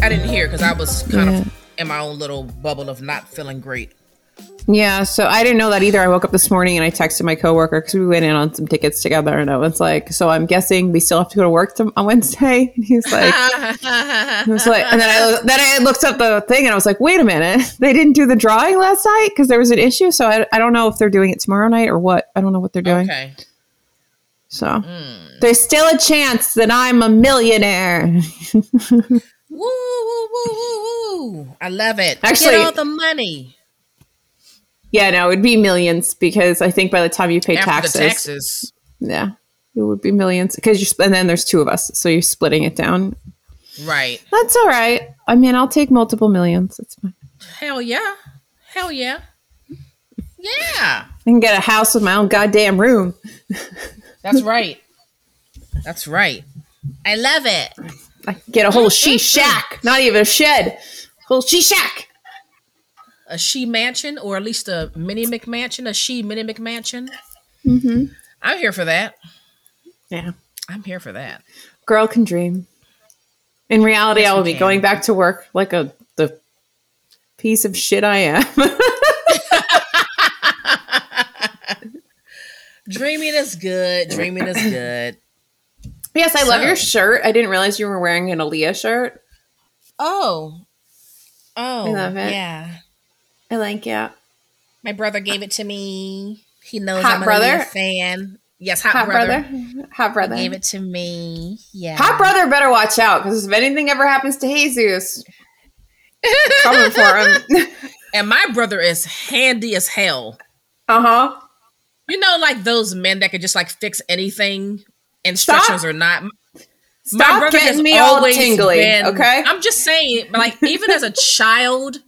I didn't hear because I was kind Yeah. of in my own little bubble of not feeling great. Yeah, so I didn't know that either. I woke up this morning and I texted my coworker because we went in on some tickets together, and I was like, "So I'm guessing we still have to go to work to- on Wednesday." And he's like, "I was like," and then I then I looked up the thing and I was like, "Wait a minute, they didn't do the drawing last night because there was an issue." So I, I don't know if they're doing it tomorrow night or what. I don't know what they're doing. okay. So hmm. there's still a chance that I'm a millionaire. Woo, woo, woo, woo, woo. I love it. Actually- Get all the money yeah, no, it'd be millions because I think by the time you pay after taxes, taxes. yeah, it would be millions because you're and then there's two of us, so you're splitting it down. Right. That's all right. I mean, I'll take multiple millions. It's fine. Hell yeah. Hell yeah. Yeah. I can get a house with my own goddamn room. That's right. That's right. I love it. I can get a whole she shack, not even a shed, whole she shack. A she mansion, or at least a mini McMansion, a she mini McMansion. Mm-hmm. I'm here for that. Yeah, I'm here for that. girl can dream. In reality, Yes, I will be can. going back to work like a the piece of shit I am. Dreaming is good. Dreaming is good. yes, I love your shirt. I didn't realize you were wearing an Aaliyah shirt. Oh. Oh. I love it. Yeah. I like it. My brother gave it to me. He knows Hot I'm brother? a fan. Yes, hot, Hot brother. brother. Hot brother. Gave it to me. Yeah. Hot brother better watch out because if anything ever happens to Jesus, coming for him. And my brother is handy as hell. uh huh. You know, like those men that could just like fix anything, instructions or not. Stop getting me all tingly, okay? I'm just saying, like even as a child,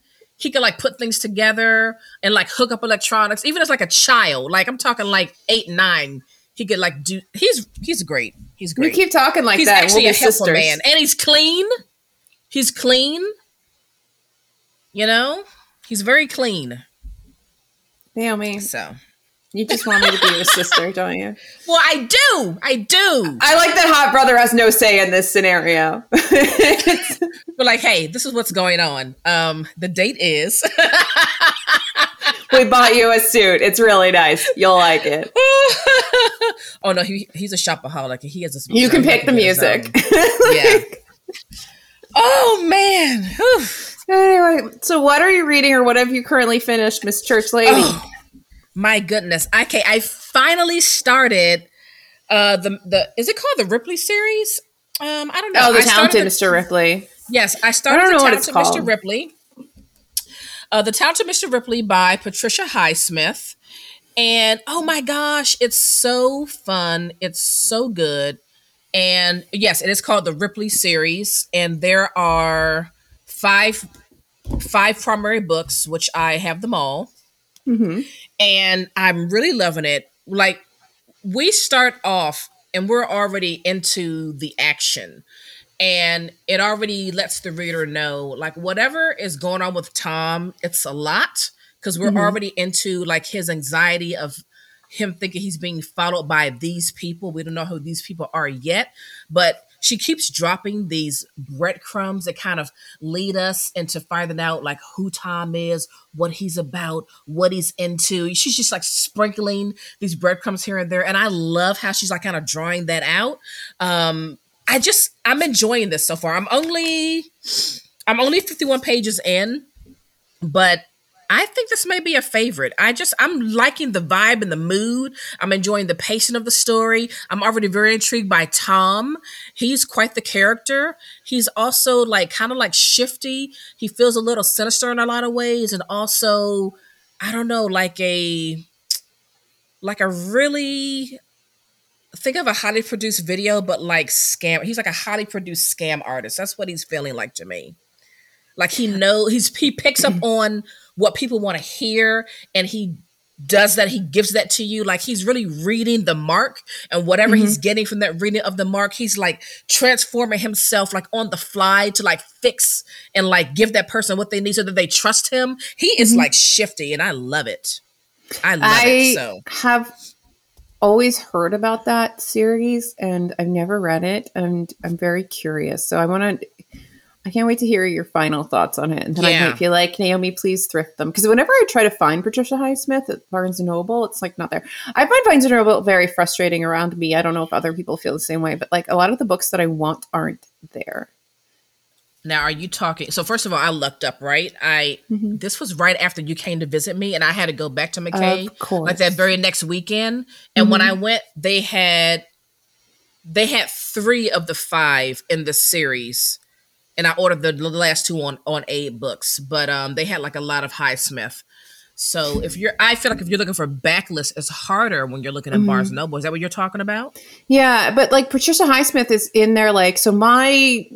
he could like put things together and like hook up electronics. Even as like a child, like I'm talking like eight, nine, he could like do. He's he's great. He's You great. keep talking like he's that. actually we'll a helpful sisters. man, and he's clean. He's clean. You know, he's very clean. Naomi, So, you just want me to be your sister, don't you? well, I do, I do. I like that hot brother has no say in this scenario. We're like, hey, this is what's going on. Um, the date is. we bought you a suit. It's really nice. You'll like it. oh no, he he's a shopaholic. He has a. You can pick the music. Yeah. Oh man. Whew. anyway, so what are you reading or what have you currently finished, Miss Church Lady? Oh, my goodness. Okay, I finally started. Uh, the the is it called the Ripley series? Um, I don't know. Oh, the talented the- Mr. Ripley. Yes, I started I don't the know it's Talented Mr. Ripley. Uh, the Talented Mr. Ripley by Patricia Highsmith. And oh my gosh, it's so fun. It's so good. And yes, it is called the Ripley series. And there are five five primary books, which I have them all. Mm-hmm. And I'm really loving it. Like we start off and we're already into the action and it already lets the reader know like whatever is going on with tom it's a lot because we're Mhm. already into like his anxiety of him thinking he's being followed by these people we don't know who these people are yet but she keeps dropping these breadcrumbs that kind of lead us into finding out like who tom is what he's about what he's into she's just like sprinkling these breadcrumbs here and there and i love how she's like kind of drawing that out um I just I'm enjoying this so far. I'm only I'm only 51 pages in, but I think this may be a favorite. I just I'm liking the vibe and the mood. I'm enjoying the pacing of the story. I'm already very intrigued by Tom. He's quite the character. He's also like kind of like shifty. He feels a little sinister in a lot of ways and also I don't know like a like a really think of a highly produced video, but like scam. He's like a highly produced scam artist. That's what he's feeling like to me. Like he know he's he picks up on what people want to hear, and he does that. He gives that to you. Like he's really reading the mark and whatever mm-hmm. he's getting from that reading of the mark he's like transforming himself like on the fly to like fix and like give that person what they need so that they trust him. He is mm-hmm. like shifty and i love it. I love I it so. have always heard about that series and i've never read it and i'm very curious. So i want to I can't wait to hear your final thoughts on it. And then yeah. I might feel like, Naomi, please thrift them. Because whenever I try to find Patricia Highsmith at Barnes & Noble, it's like not there. I find Barnes & Noble very frustrating around me. I don't know if other people feel the same way, but like a lot of the books that I want aren't there. Now, are you talking? So, first of all, I looked up, right? I mm-hmm. this was right after you came to visit me, and I had to go back to McKay like that very next weekend. And mm-hmm. when I went, they had they had three of the five in the series and I ordered the, last two on on A AbeBooks, but um, they had like a lot of Highsmith. So if you're, I feel like if you're looking for backlist, it's harder when you're looking at mm-hmm. Barnes Noble. Is that what you're talking about? Yeah, but like Patricia Highsmith is in there. Like, so my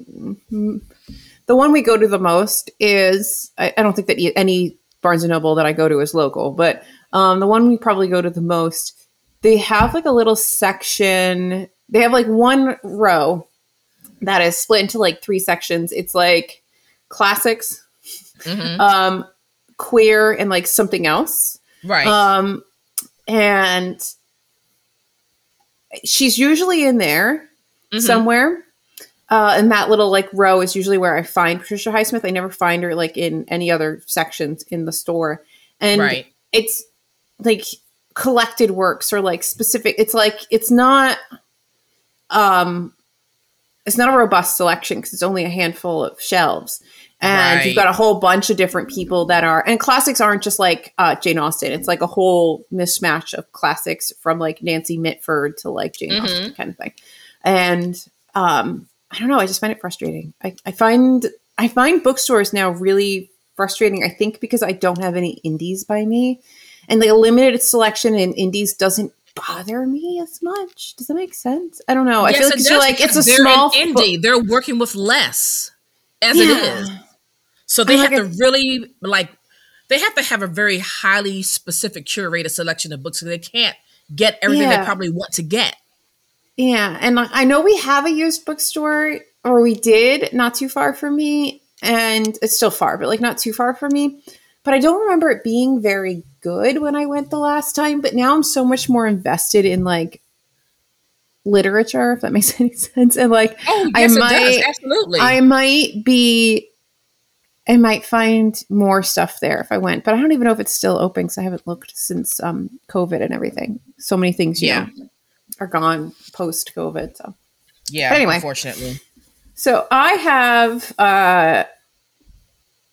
the one we go to the most is I, I don't think that any Barnes and Noble that I go to is local, but um, the one we probably go to the most, they have like a little section. They have like one row that is split into like three sections. It's like classics, mm-hmm. um, queer, and like something else. Right. Um, and she's usually in there mm-hmm. somewhere. Uh, and that little like row is usually where I find Patricia Highsmith. I never find her like in any other sections in the store. And right. it's like collected works or like specific. It's like it's not um it's not a robust selection because it's only a handful of shelves. And right. you've got a whole bunch of different people that are and classics aren't just like uh, jane austen. It's like a whole mismatch of classics from like nancy mitford to like jane mm-hmm. austen kind of thing. And um i don't know i just find it frustrating. I, I find i find bookstores now really frustrating i think because i don't have any indies by me. And like a limited selection in indies doesn't bother me as much. Does that make sense? I don't know. Yes, I feel like it's like it's a small indie. They're working with less as yeah. it is. So they have like to a, really like they have to have a very highly specific curated selection of books so they can't get everything yeah. they probably want to get. Yeah, and like, I know we have a used bookstore or we did not too far from me and it's still far, but like not too far from me. But I don't remember it being very good when I went the last time, but now I'm so much more invested in like literature, if that makes any sense. And like, oh, yes, I might, absolutely. I might be, I might find more stuff there if I went, but I don't even know if it's still open because I haven't looked since um, COVID and everything. So many things, yeah, know, are gone post COVID. So, yeah, but anyway, unfortunately. So I have uh,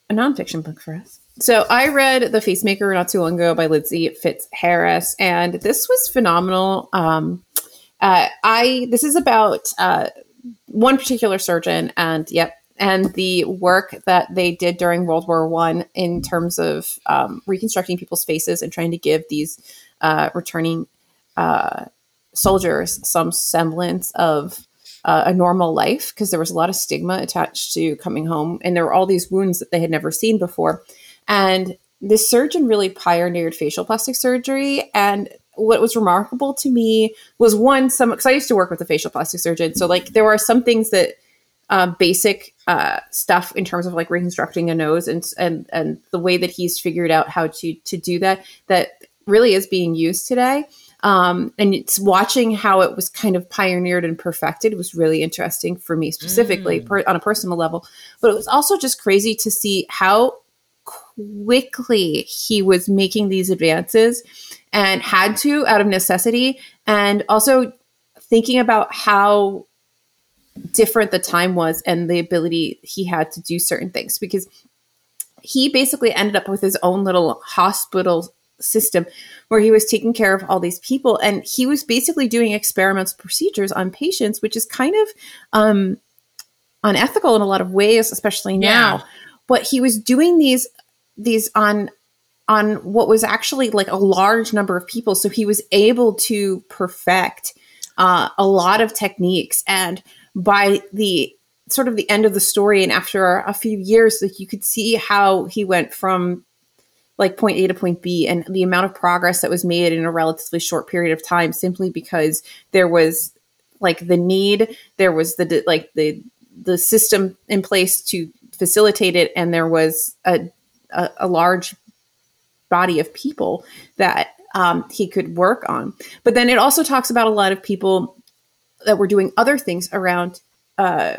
a nonfiction book for us. So I read The Facemaker not too long ago by Lindsey Fitzharris, and this was phenomenal. Um, uh, I this is about uh, one particular surgeon, and yep, and the work that they did during World War One in terms of um, reconstructing people's faces and trying to give these uh, returning uh, soldiers some semblance of uh, a normal life because there was a lot of stigma attached to coming home, and there were all these wounds that they had never seen before. And this surgeon really pioneered facial plastic surgery. And what was remarkable to me was one, some because I used to work with a facial plastic surgeon. So like there are some things that uh, basic uh, stuff in terms of like reconstructing a nose and and and the way that he's figured out how to to do that that really is being used today. Um, and it's watching how it was kind of pioneered and perfected was really interesting for me specifically mm. per, on a personal level. But it was also just crazy to see how quickly he was making these advances and had to out of necessity and also thinking about how different the time was and the ability he had to do certain things because he basically ended up with his own little hospital system where he was taking care of all these people and he was basically doing experimental procedures on patients which is kind of um, unethical in a lot of ways especially now yeah. but he was doing these these on on what was actually like a large number of people. So he was able to perfect uh, a lot of techniques. And by the sort of the end of the story and after a few years like you could see how he went from like point A to point B and the amount of progress that was made in a relatively short period of time simply because there was like the need, there was the like the the system in place to facilitate it and there was a a, a large body of people that um, he could work on. But then it also talks about a lot of people that were doing other things around uh,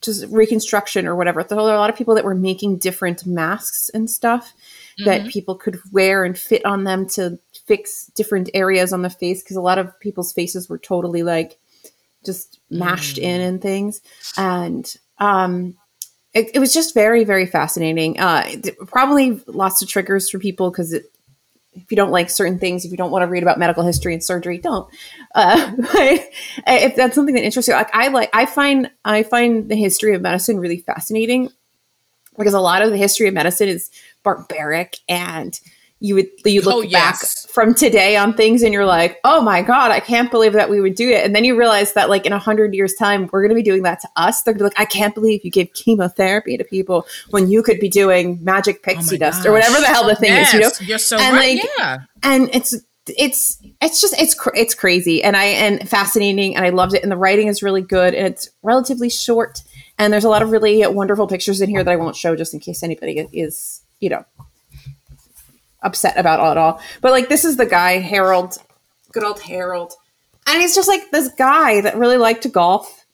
just reconstruction or whatever. There were a lot of people that were making different masks and stuff mm-hmm. that people could wear and fit on them to fix different areas on the face because a lot of people's faces were totally like just mashed mm. in and things. And um, it, it, was just very, very fascinating. Uh, probably lots of triggers for people because if you don't like certain things, if you don't want to read about medical history and surgery, don't. Uh, but if that's something that interests you, like I like, I find I find the history of medicine really fascinating because a lot of the history of medicine is barbaric and you would you oh, look oh, back from today on things and you're like, oh my god, I can't believe that we would do it, and then you realize that like in a hundred years time we're going to be doing that to us. They're gonna be like, I can't believe you gave chemotherapy to people when you could be doing magic oh pixie oh dust gosh. or whatever the hell the thing yes, is. You know, you're so and right. Like, yeah, and it's it's it's just it's cr- it's crazy and I and fascinating and I loved it and the writing is really good and it's relatively short and there's a lot of really wonderful pictures in here that I won't show just in case anybody is you know upset about it all. But like this is the guy Harold, good old Harold, and he's just like this guy that really liked to golf,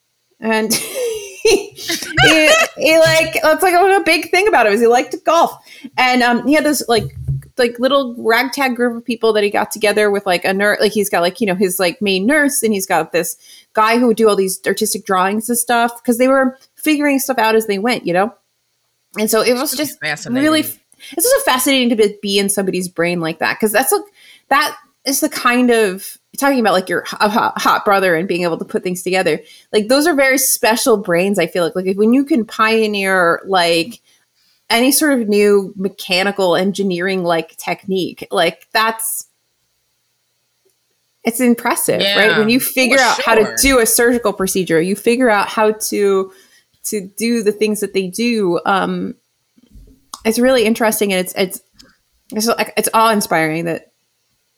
and he, he, he, like that's like a big thing about him is he liked to golf, and um, he had this like like little ragtag group of people that he got together with like a nurse like he's got like you know his like main nurse and he's got this guy who would do all these artistic drawings and stuff because they were figuring stuff out as they went you know? And so it was just really it's also fascinating to be in somebody's brain like that because that's like that is the kind of talking about like your hot, hot, brother and being able to put things together like those are very special brains i feel like like when you can pioneer like any sort of new mechanical engineering like technique like that's it's impressive yeah, right when you figure out sure. how to do a surgical procedure you figure out how to to do the things that they do um it's really interesting and it's it's it's, it's awe inspiring that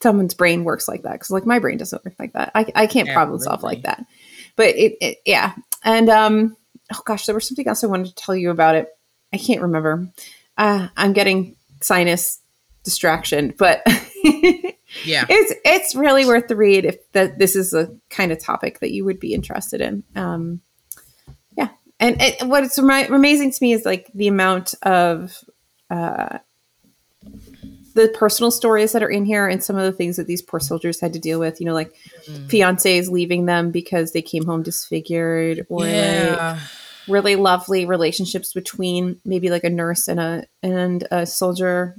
someone's brain works like that because like my brain doesn't work like that. I, I can't problem solve like that. But it, it, yeah. And um oh gosh there was something else i wanted to tell you about it. I can't remember. Uh, i'm getting sinus distraction but yeah. it's it's really worth the read if that this is a kind of topic that you would be interested in. Um yeah. And it, what's amazing to me is like the amount of uh, the personal stories that are in here and some of the things that these poor soldiers had to deal with, you know, like mm. fiancés leaving them because they came home disfigured or yeah. like really lovely relationships between maybe like a nurse and a and a soldier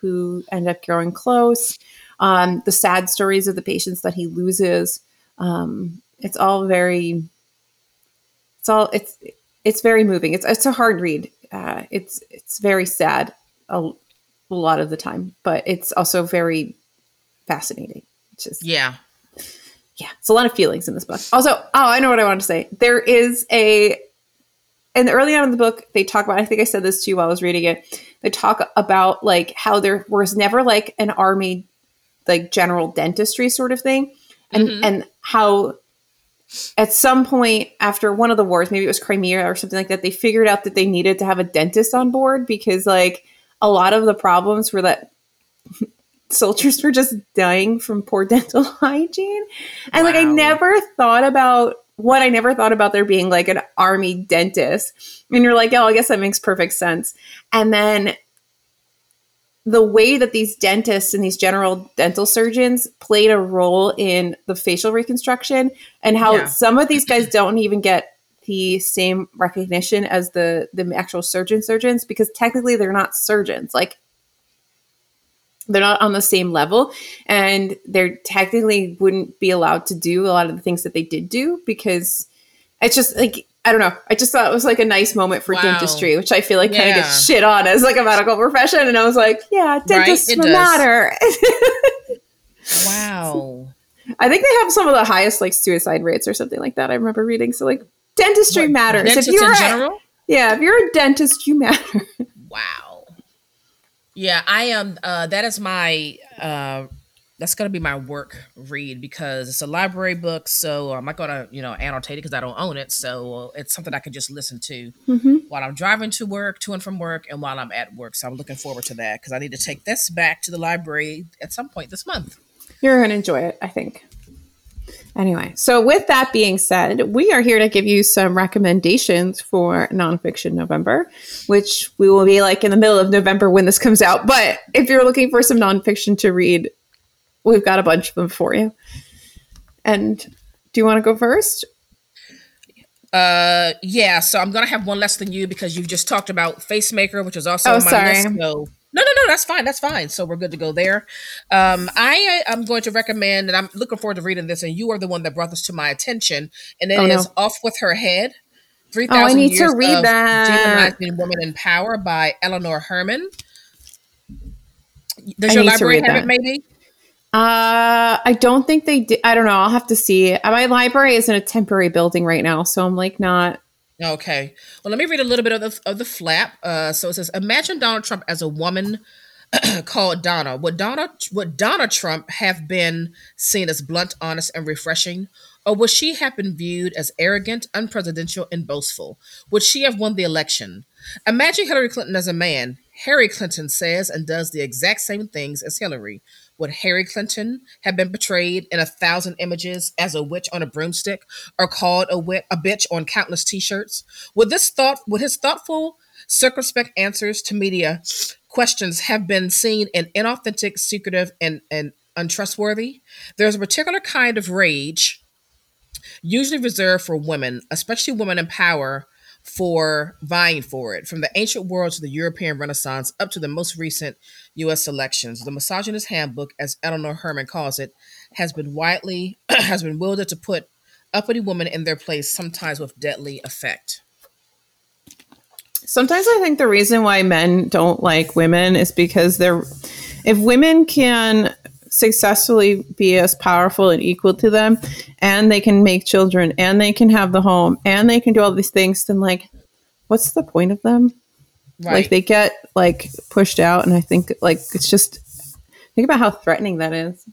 who end up growing close. Um, the sad stories of the patients that he loses. Um, it's all very it's all it's it's very moving. It's it's a hard read uh, it's it's very sad a, a, lot of the time, but it's also very fascinating. It's just yeah, yeah. It's a lot of feelings in this book. Also, oh, I know what I wanted to say. There is a and early on in the book they talk about. I think I said this to you while I was reading it. They talk about like how there was never like an army like general dentistry sort of thing, and mm-hmm. and how at some point after one of the wars, maybe it was Crimea or something like that, they figured out that they needed to have a dentist on board because like a lot of the problems were that soldiers were just dying from poor dental hygiene. And wow. like I never thought about what I never thought about there being like an army dentist. And you're like, oh, I guess that makes perfect sense. And then the way that these dentists and these general dental surgeons played a role in the facial reconstruction and how yeah. some of these guys don't even get the same recognition as the the actual surgeon surgeons because technically they're not surgeons like they're not on the same level and they're technically wouldn't be allowed to do a lot of the things that they did do because it's just like I don't know. I just thought it was like a nice moment for wow. dentistry, which I feel like yeah. kind of gets shit on as like a medical profession. And I was like, yeah, dentists right? matter. wow. I think they have some of the highest like suicide rates or something like that. I remember reading. So like dentistry what, matters. If you're in general? Yeah, if you're a dentist, you matter. Wow. Yeah, I am. Uh, that is my. Uh, that's gonna be my work read because it's a library book. So I'm not gonna, you know, annotate it because I don't own it. So it's something I can just listen to mm-hmm. while I'm driving to work, to and from work, and while I'm at work. So I'm looking forward to that because I need to take this back to the library at some point this month. You're gonna enjoy it, I think. Anyway, so with that being said, we are here to give you some recommendations for nonfiction November, which we will be like in the middle of November when this comes out. But if you're looking for some nonfiction to read, we've got a bunch of them for you. And do you want to go first? Uh, yeah. So I'm gonna have one less than you because you've just talked about Facemaker, which is also oh, on my sorry. list. So no, no, no, that's fine. That's fine. So we're good to go there. Um, I am going to recommend, and I'm looking forward to reading this. And you are the one that brought this to my attention, and it oh, is no. "Off with Her Head." Three thousand. Oh, I need to read that. Demonizing Woman in Power by Eleanor Herman. Does I your library have that. it? Maybe. Uh, I don't think they did. I don't know. I'll have to see. My library is in a temporary building right now, so I'm like not Okay. Well, let me read a little bit of the, of the flap. Uh, so it says, "Imagine Donald Trump as a woman called Donna. Would Donna would Donna Trump have been seen as blunt, honest, and refreshing, or would she have been viewed as arrogant, unpresidential, and boastful? Would she have won the election? Imagine Hillary Clinton as a man. Harry Clinton says and does the exact same things as Hillary. Would Harry Clinton have been portrayed in a thousand images as a witch on a broomstick or called a, wit- a bitch on countless t-shirts? Would this thought would his thoughtful, circumspect answers to media questions have been seen in inauthentic, secretive, and, and untrustworthy? There's a particular kind of rage usually reserved for women, especially women in power, for vying for it. From the ancient world to the European Renaissance up to the most recent U.S. elections, the misogynist handbook, as Eleanor Herman calls it, has been widely has been wielded to put uppity women in their place, sometimes with deadly effect. Sometimes I think the reason why men don't like women is because they're if women can successfully be as powerful and equal to them and they can make children and they can have the home and they can do all these things then like what's the point of them? Right. like they get like pushed out and i think like it's just think about how threatening that is.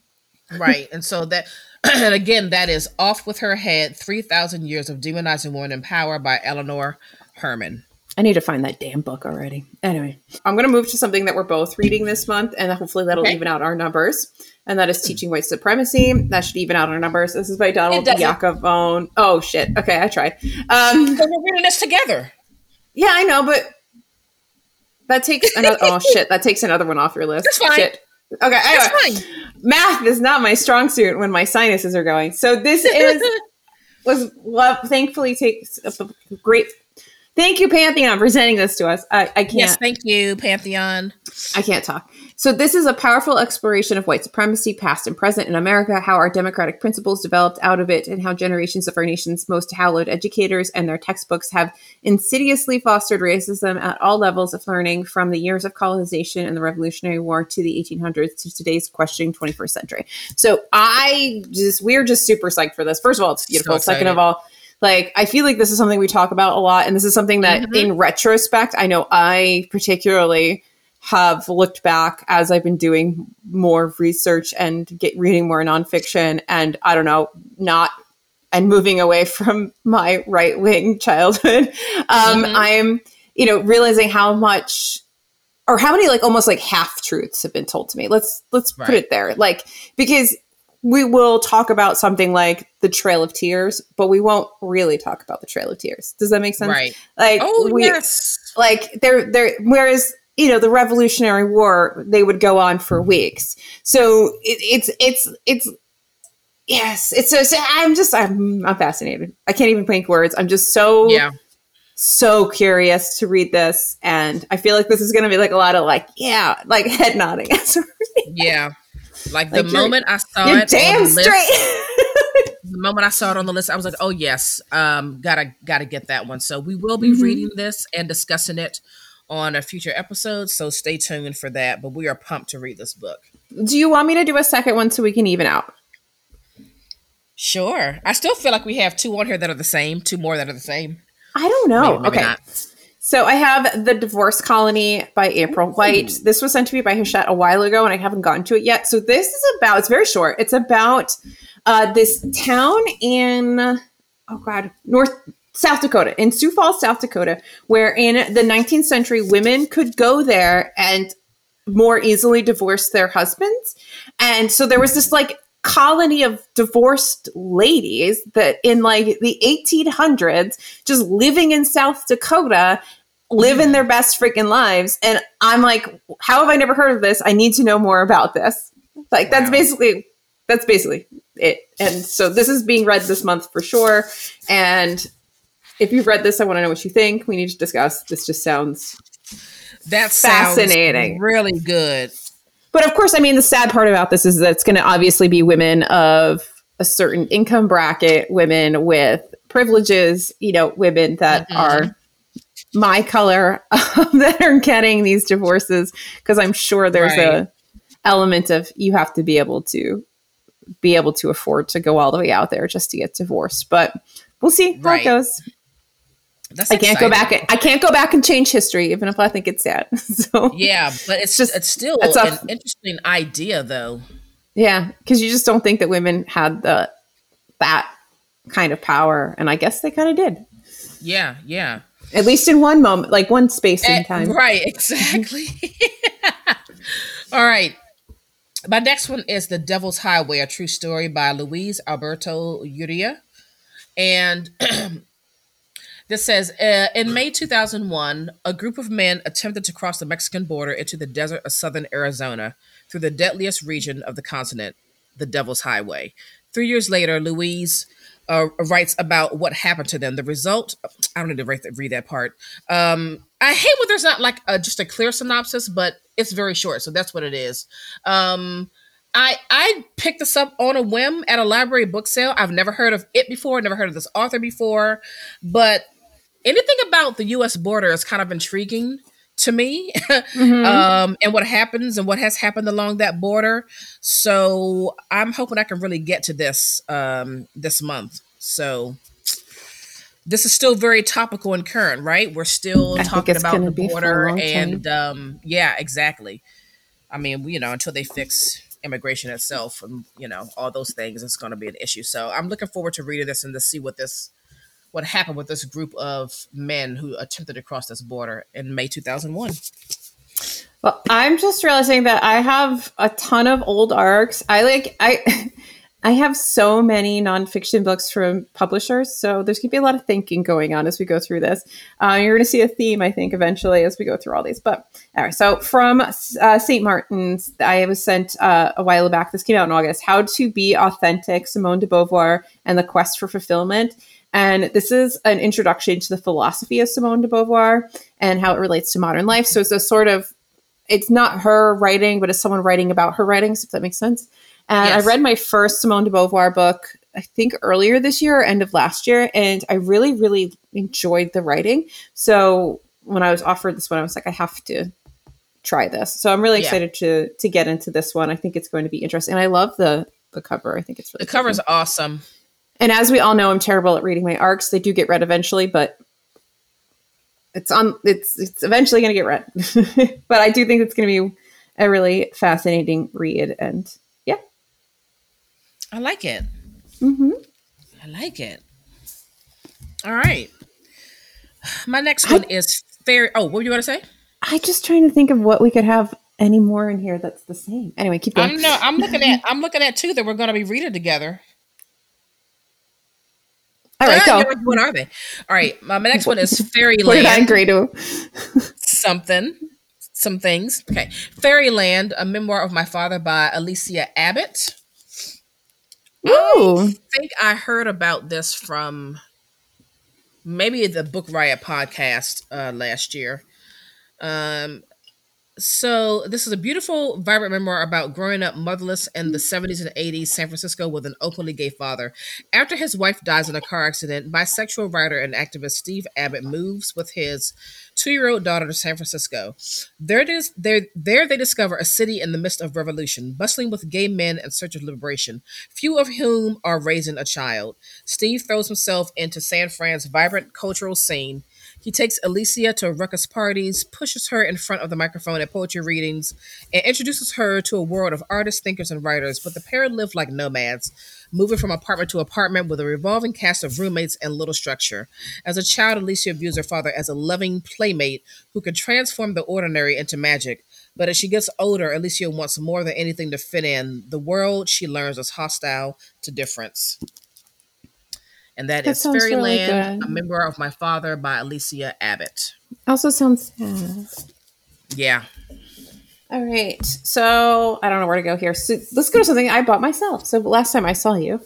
Right and so that and again that is off with her head 3000 years of demonizing women in power by eleanor herman I need to find that damn book already. Anyway, I'm going to move to something that we're both reading this month, and hopefully that'll okay. even out our numbers. And that is Teaching White Supremacy. That should even out our numbers. This is by Donald Yacovone. Oh, shit. Okay, I tried. Um, so we're reading this together. Yeah, I know, but that takes another. oh, shit. That takes another one off your list. That's fine. Shit. Okay, anyway. Math is not my strong suit when my sinuses are going. So this is was love thankfully takes a great Thank you, Pantheon, for sending this to us. I, I can't. Yes, thank you, Pantheon. I can't talk. So, this is a powerful exploration of white supremacy, past and present in America, how our democratic principles developed out of it, and how generations of our nation's most hallowed educators and their textbooks have insidiously fostered racism at all levels of learning, from the years of colonization and the Revolutionary War to the 1800s to today's questioning 21st century. So, I just, we're just super psyched for this. First of all, it's beautiful. So Second of all, like, I feel like this is something we talk about a lot. And this is something that, mm-hmm. in retrospect, I know I particularly have looked back as I've been doing more research and get reading more nonfiction. And I don't know, not and moving away from my right wing childhood. Um, mm-hmm. I'm, you know, realizing how much or how many like almost like half truths have been told to me. Let's let's right. put it there. Like because we will talk about something like the Trail of Tears, but we won't really talk about the Trail of Tears. Does that make sense? Right. Like, oh we, yes. Like there, there. Whereas you know the Revolutionary War, they would go on for weeks. So it, it's it's it's yes. It's just I'm just I'm I'm fascinated. I can't even think words. I'm just so yeah so curious to read this and i feel like this is going to be like a lot of like yeah like head nodding yeah like the like moment I saw it, damn straight. List, the moment I saw it on the list, I was like, "Oh yes, um, gotta gotta get that one." So we will be mm-hmm. reading this and discussing it on a future episode. So stay tuned for that. But we are pumped to read this book. Do you want me to do a second one so we can even out? Sure. I still feel like we have two on here that are the same, two more that are the same. I don't know. Maybe, maybe okay. Not. So I have The Divorce Colony by April White. This was sent to me by Hachette a while ago, and I haven't gotten to it yet. So this is about, it's very short. It's about uh, this town in, oh God, North, South Dakota, in Sioux Falls, South Dakota, where in the 19th century, women could go there and more easily divorce their husbands. And so there was this like colony of divorced ladies that in like the 1800s just living in South Dakota living their best freaking lives. And I'm like how have I never heard of this? I need to know more about this. Like wow. that's basically that's basically it. And so this is being read this month for sure. And if you've read this I want to know what you think. We need to discuss. This just sounds that's fascinating. really good but of course, I mean, the sad part about this is that it's going to obviously be women of a certain income bracket, women with privileges, you know, women that mm-hmm. are my color that are getting these divorces because I'm sure there's right. a element of you have to be able to be able to afford to go all the way out there just to get divorced. But we'll see how right. it goes. That's I can't go back. And, I can't go back and change history, even if I think it's sad. so yeah, but it's just it's still an interesting idea, though. Yeah, because you just don't think that women had the that kind of power, and I guess they kind of did. Yeah, yeah. At least in one moment, like one space in eh, time. Right, exactly. All right. My next one is The Devil's Highway, a true story by Luis Alberto Urrea. And This says uh, in May 2001, a group of men attempted to cross the Mexican border into the desert of southern Arizona through the deadliest region of the continent, the Devil's Highway. Three years later, Louise uh, writes about what happened to them. The result, I don't need to read, read that part. Um, I hate when there's not like a, just a clear synopsis, but it's very short, so that's what it is. Um, I I picked this up on a whim at a library book sale. I've never heard of it before, never heard of this author before, but anything about the U.S. border is kind of intriguing to me, mm-hmm. um, and what happens and what has happened along that border. So I'm hoping I can really get to this um, this month. So this is still very topical and current, right? We're still I talking about the border, and um, yeah, exactly. I mean, you know, until they fix immigration itself and you know all those things, it's going to be an issue. So I'm looking forward to reading this and to see what this what happened with this group of men who attempted to cross this border in May 2001. Well, I'm just realizing that I have a ton of old arcs. I like I I have so many nonfiction books from publishers, so there's going to be a lot of thinking going on as we go through this. Uh, you're going to see a theme, I think, eventually as we go through all these. But all right, so from uh, St. Martin's, I was sent uh, a while back. This came out in August. How to Be Authentic: Simone de Beauvoir and the Quest for Fulfillment. And this is an introduction to the philosophy of Simone de Beauvoir and how it relates to modern life. So it's a sort of, it's not her writing, but it's someone writing about her writings, if that makes sense. And yes. I read my first Simone de Beauvoir book, I think earlier this year or end of last year, and I really, really enjoyed the writing. So when I was offered this one, I was like, I have to try this. So I'm really excited yeah. to to get into this one. I think it's going to be interesting. And I love the the cover. I think it's really the cover is awesome. And as we all know, I'm terrible at reading my arcs. They do get read eventually, but it's on. It's it's eventually going to get read. but I do think it's going to be a really fascinating read, and yeah, I like it. Mm-hmm. I like it. All right. My next one I, is fair. Oh, what were you going to say? I just trying to think of what we could have any more in here that's the same. Anyway, keep going. I'm, no, I'm looking at I'm looking at two that we're going to be reading together. All right, go. What are they? All right, my, my next one is Fairyland. what did I agree to? something, some things. Okay, Fairyland, a memoir of my father by Alysia Abbott. Ooh. I think I heard about this from maybe the Book Riot podcast uh, last year. Um, so this is a beautiful, vibrant memoir about growing up motherless in the 70s and 80s San Francisco with an openly gay father. After his wife dies in a car accident, bisexual writer and activist Steve Abbott moves with his two-year-old daughter to San Francisco. There, it is, there, there they discover a city in the midst of revolution, bustling with gay men in search of liberation, few of whom are raising a child. Steve throws himself into San Fran's vibrant cultural scene He takes Alysia to ruckus parties, pushes her in front of the microphone at poetry readings, and introduces her to a world of artists, thinkers, and writers. But the pair live like nomads, moving from apartment to apartment with a revolving cast of roommates and little structure. As a child, Alysia views her father as a loving playmate who can transform the ordinary into magic. But as she gets older, Alysia wants more than anything to fit in. The world she learns is hostile to difference. And that, that is Fairyland, really A Memoir of My Father by Alysia Abbott. Also sounds sad. Yeah. All right. So I don't know where to go here. So let's go to something I bought myself. So last time I saw you,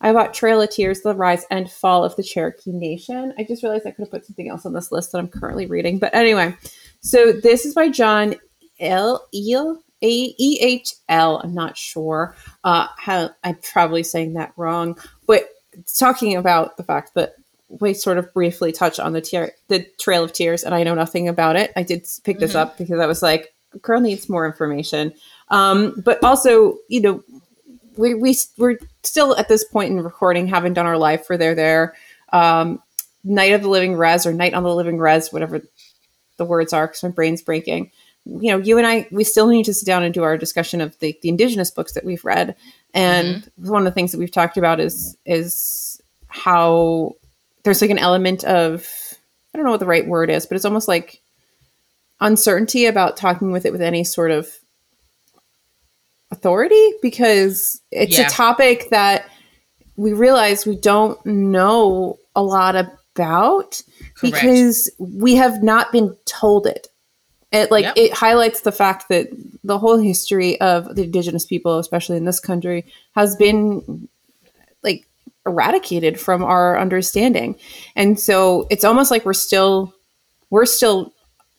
I bought Trail of Tears, The Rise and Fall of the Cherokee Nation. I just realized I could have put something else on this list that I'm currently reading. But anyway, so this is by John L. Ehle. A E H L. I'm not sure. Uh, how I'm probably saying that wrong, but talking about the fact that we sort of briefly touch on the tier, the Trail of Tears, and I know nothing about it. I did pick this mm-hmm. up because I was like, girl needs more information. Um, but also, you know, we, we, we're still at this point in recording, haven't done our live for there, there. Um, Night of the Living Rez or Night on the Living Rez, whatever the words are, because my brain's breaking. You know, you and I, we still need to sit down and do our discussion of the, the indigenous books that we've read. And mm-hmm. one of the things that we've talked about is is how there's like an element of I don't know what the right word is, but it's almost like uncertainty about talking with it with any sort of authority because it's yeah. a topic that we realize we don't know a lot about Correct. because we have not been told it. It like yep. it highlights the fact that the whole history of the indigenous people, especially in this country, has been like eradicated from our understanding. And so it's almost like we're still we're still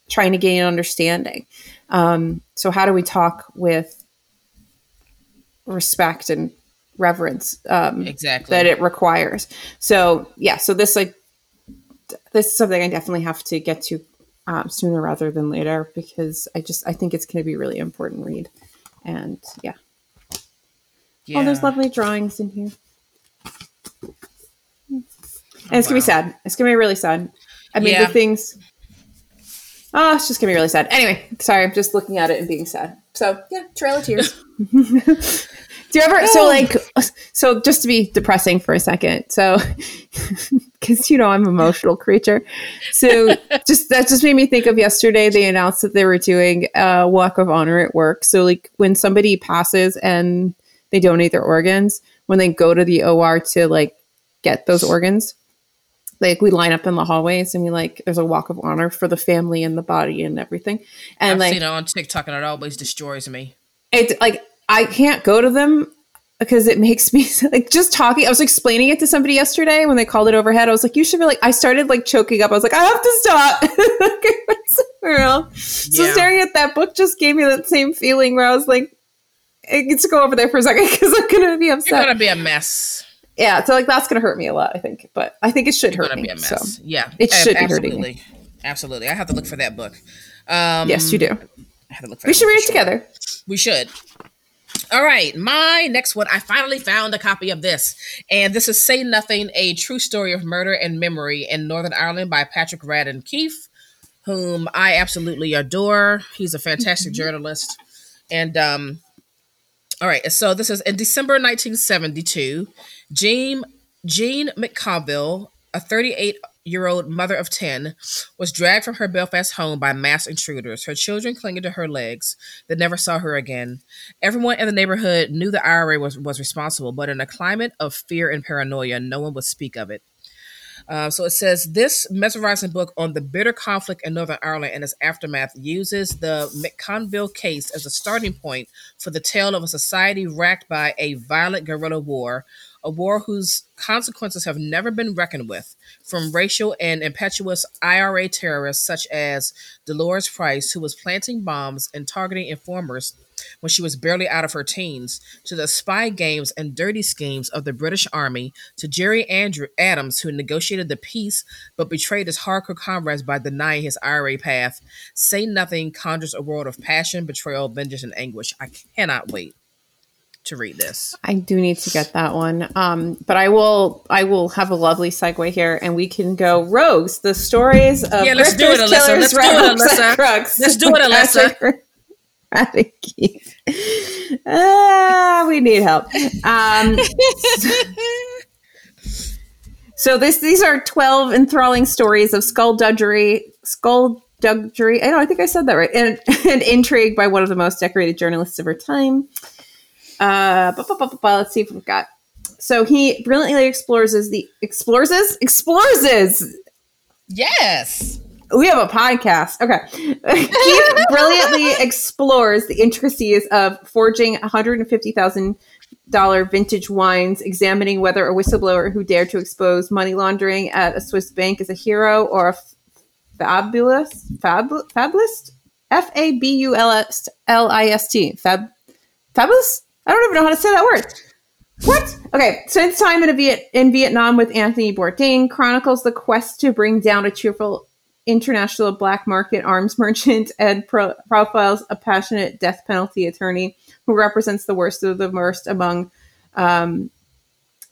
trying to gain understanding. Um, so how do we talk with respect and reverence um, exactly that it requires? So yeah, so this like this is something I definitely have to get to um, sooner rather than later because I just I think it's going to be really important read, and yeah. yeah. Oh, there's lovely drawings in here. And it's wow. gonna be sad. It's gonna be really sad. I mean, yeah. the things Oh, it's just gonna be really sad. Anyway, sorry, I'm just looking at it and being sad. So yeah, Trail of Tears. Do you ever so like so just to be depressing for a second, so because you know I'm an emotional creature, so just that just made me think of yesterday. They announced that they were doing a walk of honor at work. So like when somebody passes and they donate their organs, when they go to the OR to like get those organs, like we line up in the hallways and we like there's a walk of honor for the family and the body and everything. And I've like seen it on TikTok and it always destroys me. It's like I can't go to them because it makes me like just talking. I was explaining it to somebody yesterday when they called it overhead. I was like, you should be like, I started like choking up. I was like, I have to stop. real. So yeah. staring at that book just gave me that same feeling where I was like, it gets to go over there for a second because I'm gonna be upset. You're gonna be a mess yeah, so like that's gonna hurt me a lot, I think. But I think it should hurt me. So yeah, it should absolutely. be hurting me. Absolutely, I have to look for that book. Um, yes, you do. I have to look for. We should read it together. We should. All right, my next one. I finally found a copy of this, and this is "Say Nothing: A True Story of Murder and Memory in Northern Ireland" by Patrick Radden Keefe, whom I absolutely adore. He's a fantastic mm-hmm. journalist, and um, all right. So this is in December 1972. Jean Jean McConville, a 38 year old mother of 10, was dragged from her Belfast home by masked intruders, her children clinging to her legs. They never saw her again. Everyone in the neighborhood knew the IRA was, was responsible, but in a climate of fear and paranoia, no one would speak of it. Uh, so it says this mesmerizing book on the bitter conflict in Northern Ireland and its aftermath uses the McConville case as a starting point for the tale of a society racked by a violent guerrilla war a war whose consequences have never been reckoned with, from racial and impetuous IRA terrorists such as Dolours Price, who was planting bombs and targeting informers when she was barely out of her teens, to the spy games and dirty schemes of the British Army, to Gerry Andrew Adams, who negotiated the peace but betrayed his hardcore comrades by denying his IRA path. Say Nothing conjures a world of passion, betrayal, vengeance, and anguish. I cannot wait to read this. I do need to get that one. Um, but I will I will have a lovely segue here and we can go rogues, the stories of Yeah, let's do it, Alyssa. Killers, Let's do it, Alyssa. Crooks. Let's do it, Alyssa. ah, we need help. Um, so this these are 12 enthralling stories of skullduggery, skullduggery. I know, I think I said that right. And, and intrigue by one of the most decorated journalists of our time. Uh, bu- bu- bu- bu- bu- let's see if we've got. So he brilliantly explores as the explores as explores as yes. we have a podcast. Okay. Keefe brilliantly explores the intricacies of forging $150,000 vintage wines, examining whether a whistleblower who dared to expose money laundering at a Swiss bank is a hero or a f- fabulous, fab, fabulous, F A B U L S L I S T, fab, fabulous? I don't even know how to say that word. What? Okay, Since time in, Viet- in Vietnam with Anthony Bourdain chronicles the quest to bring down a cheerful international black market arms merchant and pro- profiles a passionate death penalty attorney who represents the worst of the worst among um,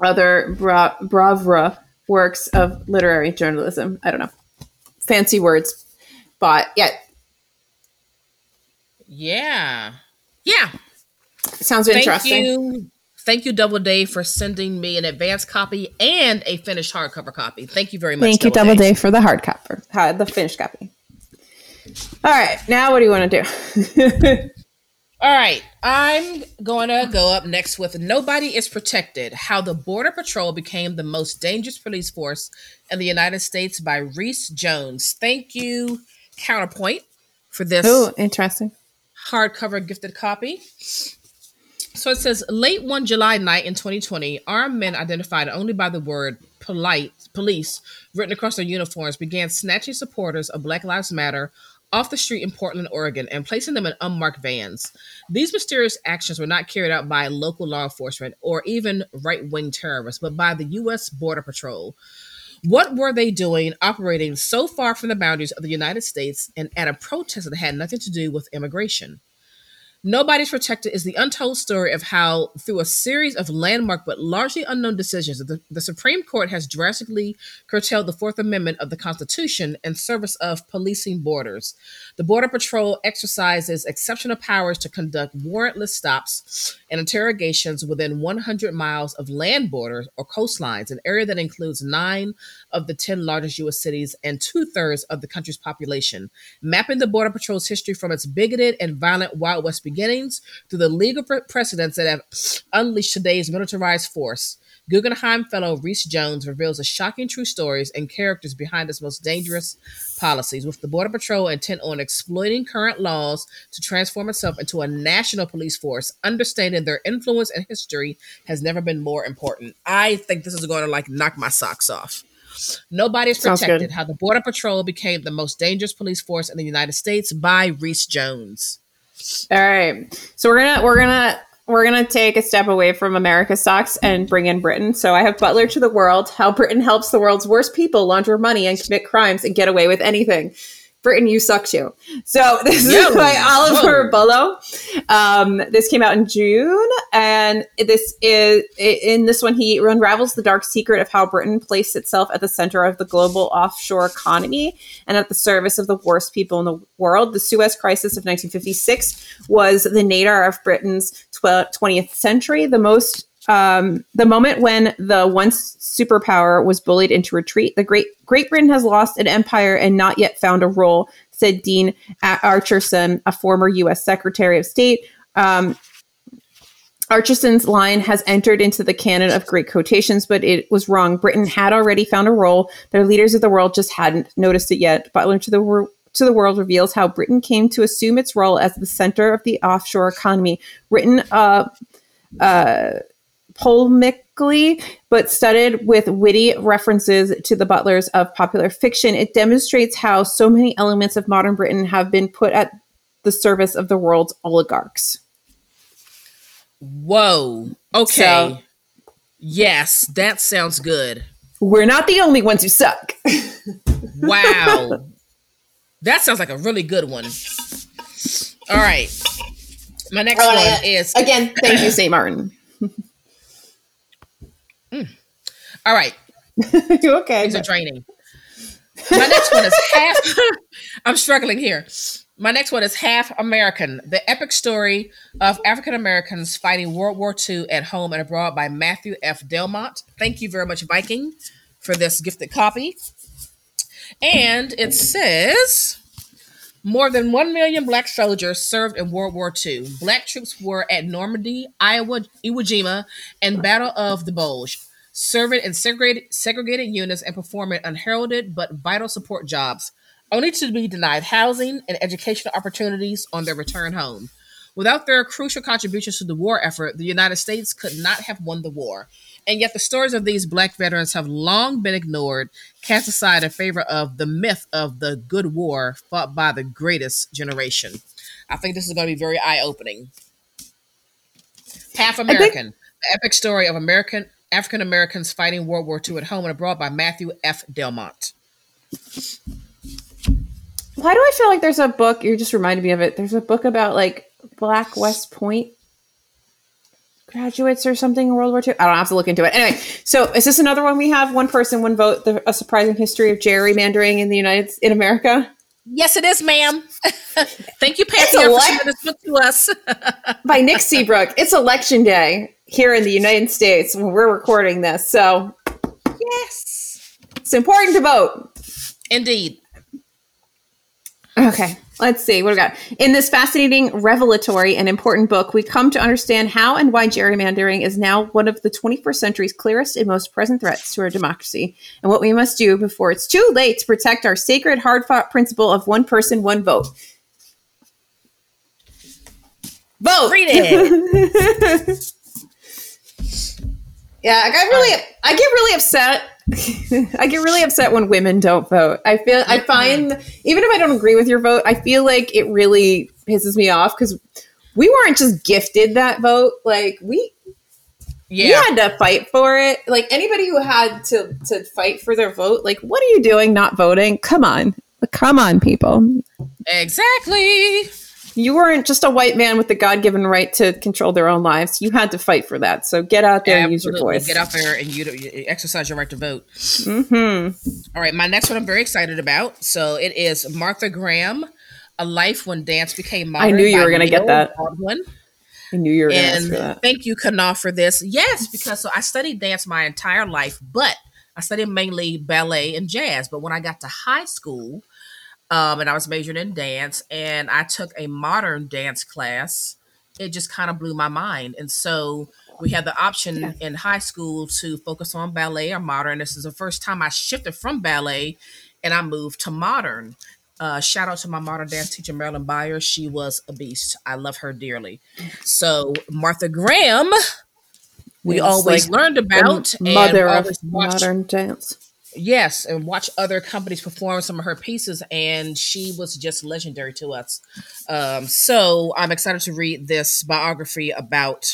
other bra- bravura works of literary journalism. I don't know. Fancy words. But yeah, Yeah. Yeah. Sounds Thank interesting. you. Thank you, Doubleday, for sending me an advanced copy and a finished hardcover copy. Thank you very much. Thank you, Doubleday, for the hardcover, uh, the finished copy. All right, now what do you want to do? All right, I'm going to go up next with Nobody is Protected How the Border Patrol Became the Most Dangerous Police Force in the United States by Reece Jones. Thank you, Counterpoint, for this oh, interesting. hardcover gifted copy. So it says late one July night in 2020, armed men identified only by the word polite police written across their uniforms began snatching supporters of Black Lives Matter off the street in Portland, Oregon, and placing them in unmarked vans. These mysterious actions were not carried out by local law enforcement or even right wing terrorists, but by the U.S. Border Patrol. What were they doing operating so far from the boundaries of the United States and at a protest that had nothing to do with immigration? Nobody's Protected is the untold story of how, through a series of landmark but largely unknown decisions, the, the Supreme Court has drastically curtailed the Fourth Amendment of the Constitution in service of policing borders. The Border Patrol exercises exceptional powers to conduct warrantless stops and interrogations within 100 miles of land borders or coastlines, an area that includes nine of the 10 largest U.S. cities and two thirds of the country's population, mapping the Border Patrol's history from its bigoted and violent Wild West beginnings through the legal pre- precedents that have unleashed today's militarized force. Guggenheim Fellow Reece Jones reveals the shocking true stories and characters behind its most dangerous policies, with the Border Patrol intent on exploiting current laws to transform itself into a national police force, understanding their influence and history has never been more important. I think this is going to like knock my socks off. Nobody's protected. How the Border Patrol became the most dangerous police force in the United States by Reece Jones. All right, so we're gonna we're gonna we're gonna take a step away from America sucks and bring in Britain. So I have Butler to the World: How Britain helps the world's worst people launder money and commit crimes and get away with anything. Britain, you suck too. So this Yo, is by Oliver. Bullough. Um, this came out in June, and this is in this one he unravels the dark secret of how Britain placed itself at the center of the global offshore economy and at the service of the worst people in the world. The Suez Crisis of 1956 was the nadir of Britain's tw- 20th century, the most um, the moment when the once superpower was bullied into retreat. The Great Great Britain has lost an empire and not yet found a role, said Dean Acheson, a former U.S. Secretary of State. Um, Acheson's line has entered into the canon of great quotations, but it was wrong. Britain had already found a role. Their leaders of the world just hadn't noticed it yet. Butler to the wor- to the world reveals how Britain came to assume its role as the center of the offshore economy. Written uh, uh, polemically, but studded with witty references to the butlers of popular fiction, it demonstrates how so many elements of modern Britain have been put at the service of the world's oligarchs. Whoa. Okay. So- yes, that sounds good. We're not the only ones who suck. Wow. that sounds like a really good one. All right. My next oh, one I, uh, is again. Thank you, St. Martin. mm. All right. okay. These are draining. My next one is half. I'm struggling here. My next one is Half American, the epic story of African Americans fighting World War II at home and abroad by Matthew F. Delmont. Thank you very much, Viking, for this gifted copy. And it says more than 1 million black soldiers served in World War II. Black troops were at Normandy, Iowa, Iwo Jima, and Battle of the Bulge serving in segregated, segregated units and performing unheralded but vital support jobs, only to be denied housing and educational opportunities on their return home. Without their crucial contributions to the war effort, the United States could not have won the war. And yet, the stories of these black veterans have long been ignored, cast aside in favor of the myth of the good war fought by the greatest generation. I think this is going to be very eye opening. Half American, think- the epic story of American African Americans Fighting World War II at Home and Abroad by Matthew F. Delmont. Why do I feel like there's a book? You just reminded me of it. There's a book about like Black West Point graduates or something in World War II. I don't have to look into it. Anyway, so is this another one we have? One person, one vote. The, a surprising history of gerrymandering in the United in America. Yes, it is, ma'am. Thank you, Patty, for ele- this book to us. by Nick Seabrook. It's election day here in the United States when we're recording this. So, yes, it's important to vote. Indeed. Okay, let's see what we got. In this fascinating, revelatory, and important book, we come to understand how and why gerrymandering is now one of the 21st century's clearest and most present threats to our democracy, and what we must do before it's too late to protect our sacred, hard fought principle of one person, one vote. Vote! Read it! Yeah, I got really, um, I get really upset. I get really upset when women don't vote. I feel, I find, even if I don't agree with your vote, I feel like it really pisses me off because we weren't just gifted that vote. Like we, yeah. we had to fight for it. Like anybody who had to to fight for their vote, like what are you doing not voting? Come on, come on, people. Exactly you weren't just a white man with the God given right to control their own lives. You had to fight for that. So get out there and use your voice. Get out there and you, you exercise your right to vote. Mm-hmm. All right, my next one I'm very excited about. So it is Martha Graham, A Life When Dance Became Modern. I knew you were going to get that. Baldwin. I knew you were going to that. Thank you, Knopf, for this. Yes, because so I studied dance my entire life, but I studied mainly ballet and jazz. But when I got to high school, um, and I was majoring in dance, and I took a modern dance class. It just kind of blew my mind, and so we had the option yeah. in high school to focus on ballet or modern. This is the first time I shifted from ballet, and I moved to modern. Uh, shout out to my modern dance teacher Marilyn Byers. She was a beast. I love her dearly. So Martha Graham, we always like learned about mother of modern dance Yes, and watch other companies perform some of her pieces, and she was just legendary to us. Um, so I'm excited to read this biography about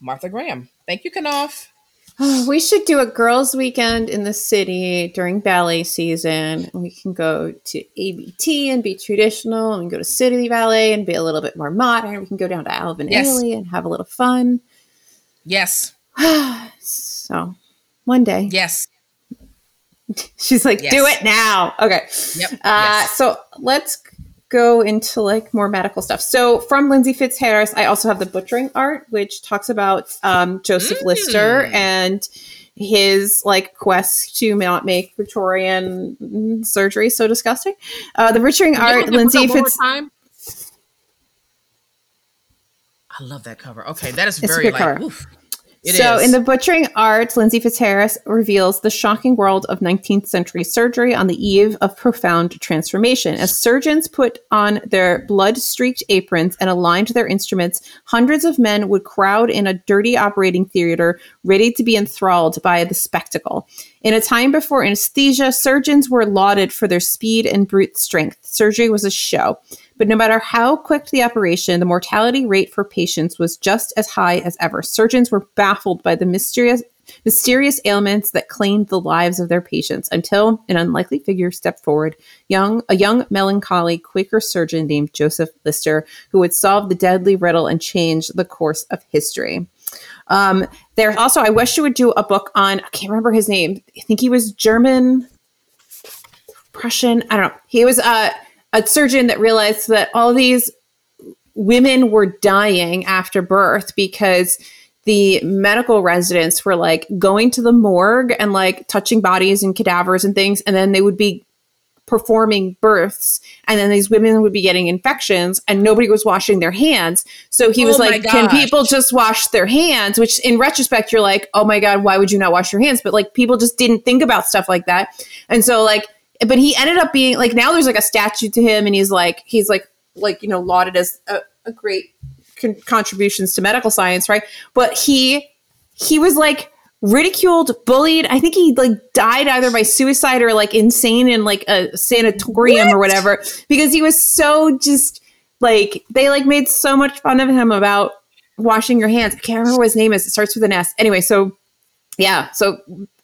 Martha Graham. Thank you, Knopf. we should do a girls' weekend in the city during ballet season. We can go to ABT and be traditional, and go to City Ballet and be a little bit more modern. We can go down to Alvin yes. Ailey and have a little fun. Yes. so one day. Yes. She's like, yes. do it now. Okay. Yep. Uh, yes. So let's go into like more medical stuff. So from Lindsey Fitzharris, I also have the butchering art, which talks about um, Joseph mm. Lister and his like quest to not make Victorian surgery so disgusting. Uh, the butchering art, Lindsey Fitz. I love that cover. Okay, that is very like. It so, is. in the butchering art, Lindsey Fitzharris reveals the shocking world of 19th century surgery on the eve of profound transformation. As surgeons put on their blood streaked aprons and aligned their instruments, hundreds of men would crowd in a dirty operating theater, ready to be enthralled by the spectacle. In a time before anesthesia, surgeons were lauded for their speed and brute strength. Surgery was a show. But no matter how quick the operation, the mortality rate for patients was just as high as ever. Surgeons were baffled by the mysterious mysterious ailments that claimed the lives of their patients until an unlikely figure stepped forward, young a young melancholy Quaker surgeon named Joseph Lister, who would solve the deadly riddle and change the course of history. Um, there's also, I wish you would do a book on, I can't remember his name. I think he was German, Prussian. I don't know. He was a, a surgeon that realized that all these women were dying after birth because the medical residents were like going to the morgue and like touching bodies and cadavers and things. And then they would be performing births and then these women would be getting infections and nobody was washing their hands. So he was oh like can people just wash their hands? Which in retrospect you're like oh my god why would you not wash your hands? But like people just didn't think about stuff like that. And so like but he ended up being like now there's like a statue to him and he's like he's like like you know lauded as a, a great con- contributions to medical science right but he he was like ridiculed, bullied. I think he like died either by suicide or like insane in like a sanatorium what? or whatever because he was so just like they like made so much fun of him about washing your hands. I can't remember what his name is. It starts with an S. Anyway, so yeah, so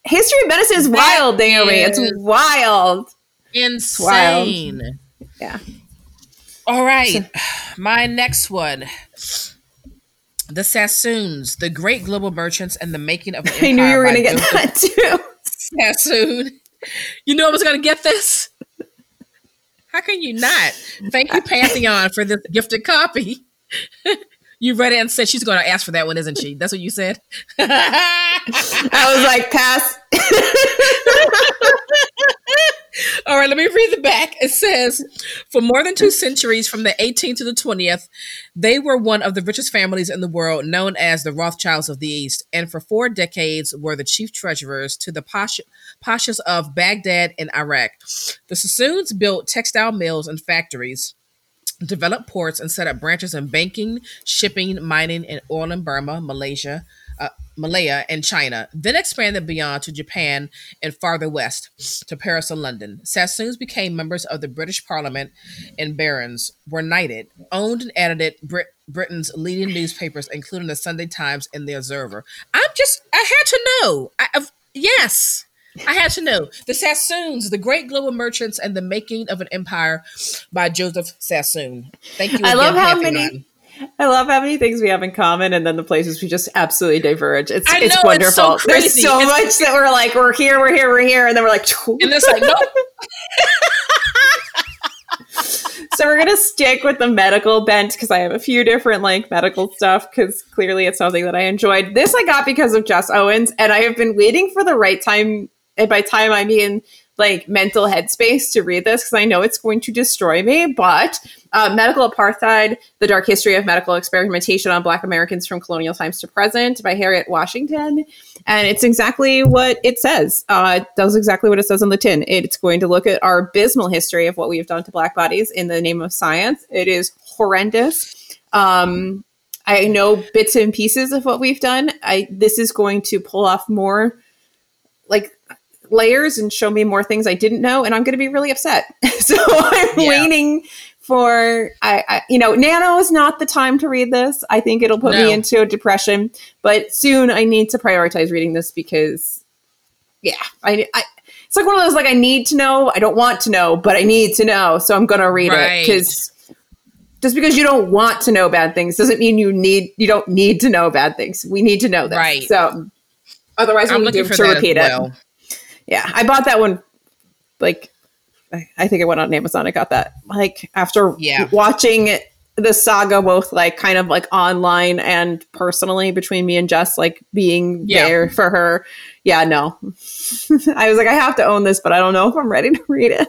history of medicine is wild, Naomi. It's wild. Insane. Wild. Yeah. All right. My next one the Sassoons, the great global merchants, and the making of an I knew you were going to get that too. Sassoon. You knew I was going to get this? How can you not? Thank you, Pantheon, for this gifted copy. you read it and said she's going to ask for that one, isn't she? That's what you said. I was like, pass. All right, let me read the back. It says, for more than two centuries, from the 18th to the 20th, they were one of the richest families in the world, known as the Rothschilds of the East, and for four decades were the chief treasurers to the Pasha, Pashas of Baghdad and Iraq. The Sassoons built textile mills and factories developed ports and set up branches in banking, shipping, mining, and oil in Burma, Malaysia, uh, Malaya, and China, then expanded beyond to Japan and farther west to Paris and London. Sassoons became members of the British Parliament and barons, were knighted, owned and edited Brit- Britain's leading newspapers, including the Sunday Times and the Observer. I'm just, I had to know. I, I've, yes. I had to know. The Sassoons, the great global merchants and the making of an empire by Joseph Sassoon. Thank you. I love how many I love how many things we have in common, and then the places we just absolutely diverge. It's I it's wonderful. It's so There's so it's, much that we're like, we're here, we're here, we're here, and then we're like, and it's like, no. so we're gonna stick with the medical bent because I have a few different like medical stuff because clearly it's something that I enjoyed. This I got because of Jess Owens, and I have been waiting for the right time. And by time I mean like mental headspace to read this because I know it's going to destroy me. But uh, Medical Apartheid The Dark History of Medical Experimentation on Black Americans from Colonial Times to Present by Harriet Washington. And it's exactly what it says. Uh, it does exactly what it says on the tin. It's going to look at our abysmal history of what we've done to Black bodies in the name of science. It is horrendous. Um, I know bits and pieces of what we've done. I this is going to pull off more like layers and show me more things I didn't know, and I'm going to be really upset. so I'm yeah. waiting for I, I, you know nano is not the time to read this i think it'll put no. me into a depression but soon i need to prioritize reading this because yeah I, I it's like one of those like i need to know i don't want to know but i need to know so i'm gonna read right. it because just because you don't want to know bad things doesn't mean you need you don't need to know bad things we need to know this right so otherwise we need to repeat well. it yeah, I bought that one like I think I went on Amazon. I got that like after yeah. watching the saga both like kind of like online and personally between me and Jess like being yeah. there for her. Yeah, no. I was like I have to own this, but I don't know if I'm ready to read it.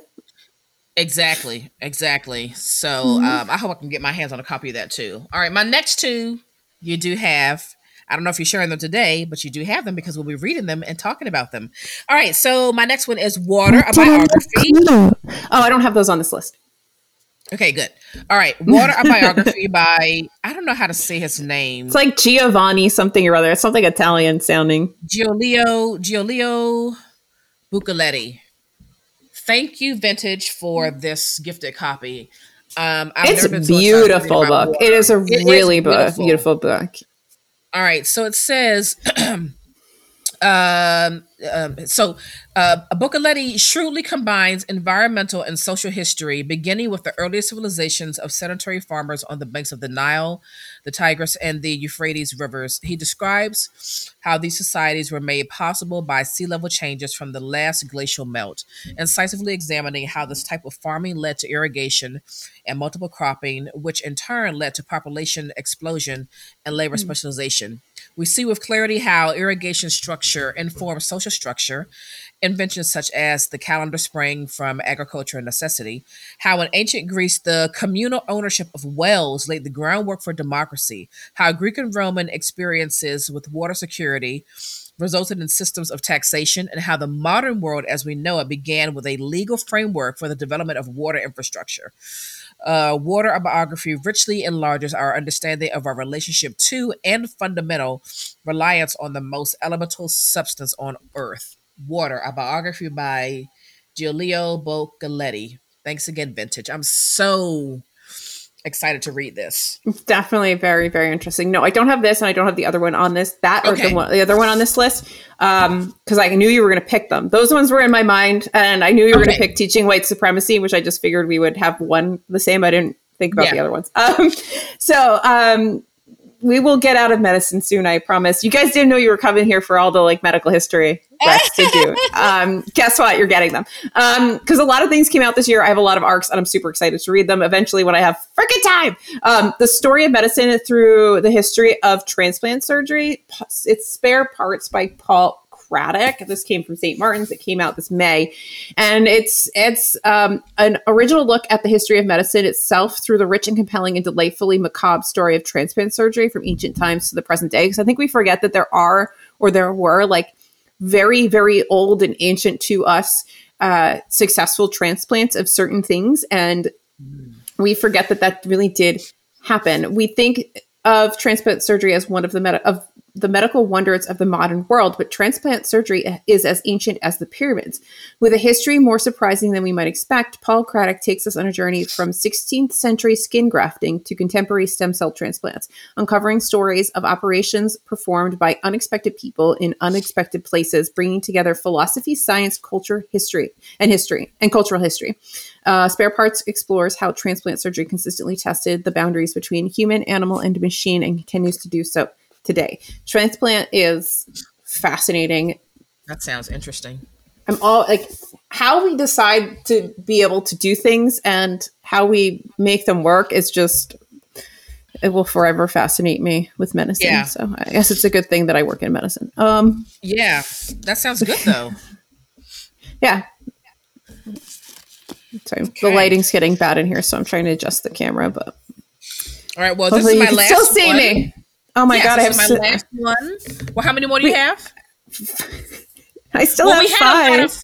Exactly, exactly. So mm-hmm. um, I hope I can get my hands on a copy of that too. All right, my next two you do have I don't know if you're sharing them today, but you do have them because we'll be reading them and talking about them. All right. So my next one is Water, a biography. Oh, I don't have those on this list. Okay, good. All right. Water, a biography by, I don't know how to say his name. It's like Giovanni something or other. It's something Italian sounding. Giulio, Giulio Boccaletti. Thank you, Vintage, for this gifted copy. Um, I've it's a beautiful book. It is a it really is beautiful. beautiful book. All right, so it says Um, um, so, uh, Boccaletti shrewdly combines environmental and social history, beginning with the earliest civilizations of sedentary farmers on the banks of the Nile, the Tigris, and the Euphrates rivers. He describes how these societies were made possible by sea level changes from the last glacial melt, incisively examining how this type of farming led to irrigation and multiple cropping, which in turn led to population explosion and labor mm. specialization. We see with clarity how irrigation structure informs social structure, inventions such as the calendar spring from agriculture and necessity, how in ancient Greece the communal ownership of wells laid the groundwork for democracy, how Greek and Roman experiences with water security resulted in systems of taxation, and how the modern world as we know it began with a legal framework for the development of water infrastructure. Uh, water biography richly enlarges our understanding of our relationship to and fundamental reliance on the most elemental substance on earth. Water a biography by giulio boccaletti thanks again vintage. I'm so excited to read this. definitely very, very interesting. No, I don't have this, and I don't have the other one on this. That okay. or the, one, the other one on this list, because um, I knew you were going to pick them. Those ones were in my mind, and I knew you were okay. going to pick teaching white supremacy, which I just figured we would have one the same. I didn't think about yeah. the other ones. Um, so um, we will get out of medicine soon. I promise. You guys didn't know you were coming here for all the like medical history to do. Um, guess what? You're getting them because um, a lot of things came out this year. I have a lot of arcs, and I'm super excited to read them eventually when I have freaking time. Um, the story of medicine through the history of transplant surgery. It's spare parts by Paul Craddock. This came from St. Martin's. It came out this May, and it's it's um, an original look at the history of medicine itself through the rich and compelling and delightfully macabre story of transplant surgery from ancient times to the present day. Because I think we forget that there are or there were like very very old and ancient to us uh, successful transplants of certain things, and we forget that that really did happen. We think of transplant surgery as one of the meta- of the medical wonders of the modern world, but transplant surgery is as ancient as the pyramids. With a history more surprising than we might expect, Paul Craddock takes us on a journey from 16th century skin grafting to contemporary stem cell transplants, uncovering stories of operations performed by unexpected people in unexpected places, bringing together philosophy, science, culture, history, and history, and cultural history. Uh, Spare Parts explores how transplant surgery consistently tested the boundaries between human, animal, and machine and continues to do so today. Transplant is fascinating. That sounds interesting. I'm all like how we decide to be able to do things and how we make them work is just it will forever fascinate me with medicine. Yeah. So I guess it's a good thing that I work in medicine. Um Yeah. That sounds good though. yeah. Sorry, okay. the lighting's getting bad in here, so I'm trying to adjust the camera, but all right, well, this is my last still see one. me. Oh my god, I have my si- last one. Well, how many more do you have? I still well, have we five.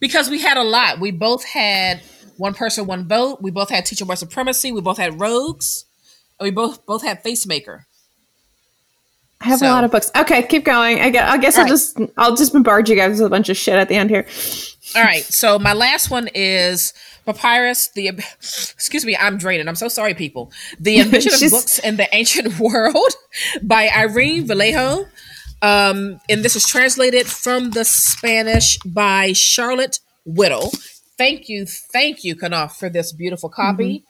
Because we had a lot. We both had one person, one vote. We both had teacher white supremacy. We both had rogues. we both both had facemaker. I have so. a lot of books. Okay, keep going. I guess, I guess I'll right. just I'll just bombard you guys with a bunch of shit at the end here. All right. So my last one is Papyrus, the excuse me, I'm draining. I'm so sorry, people. The Invention of Books in the Ancient World by Irene Vallejo. Um, and this is translated from the Spanish by Charlotte Whittle. Thank you, thank you, Knopf, for this beautiful copy. Mm-hmm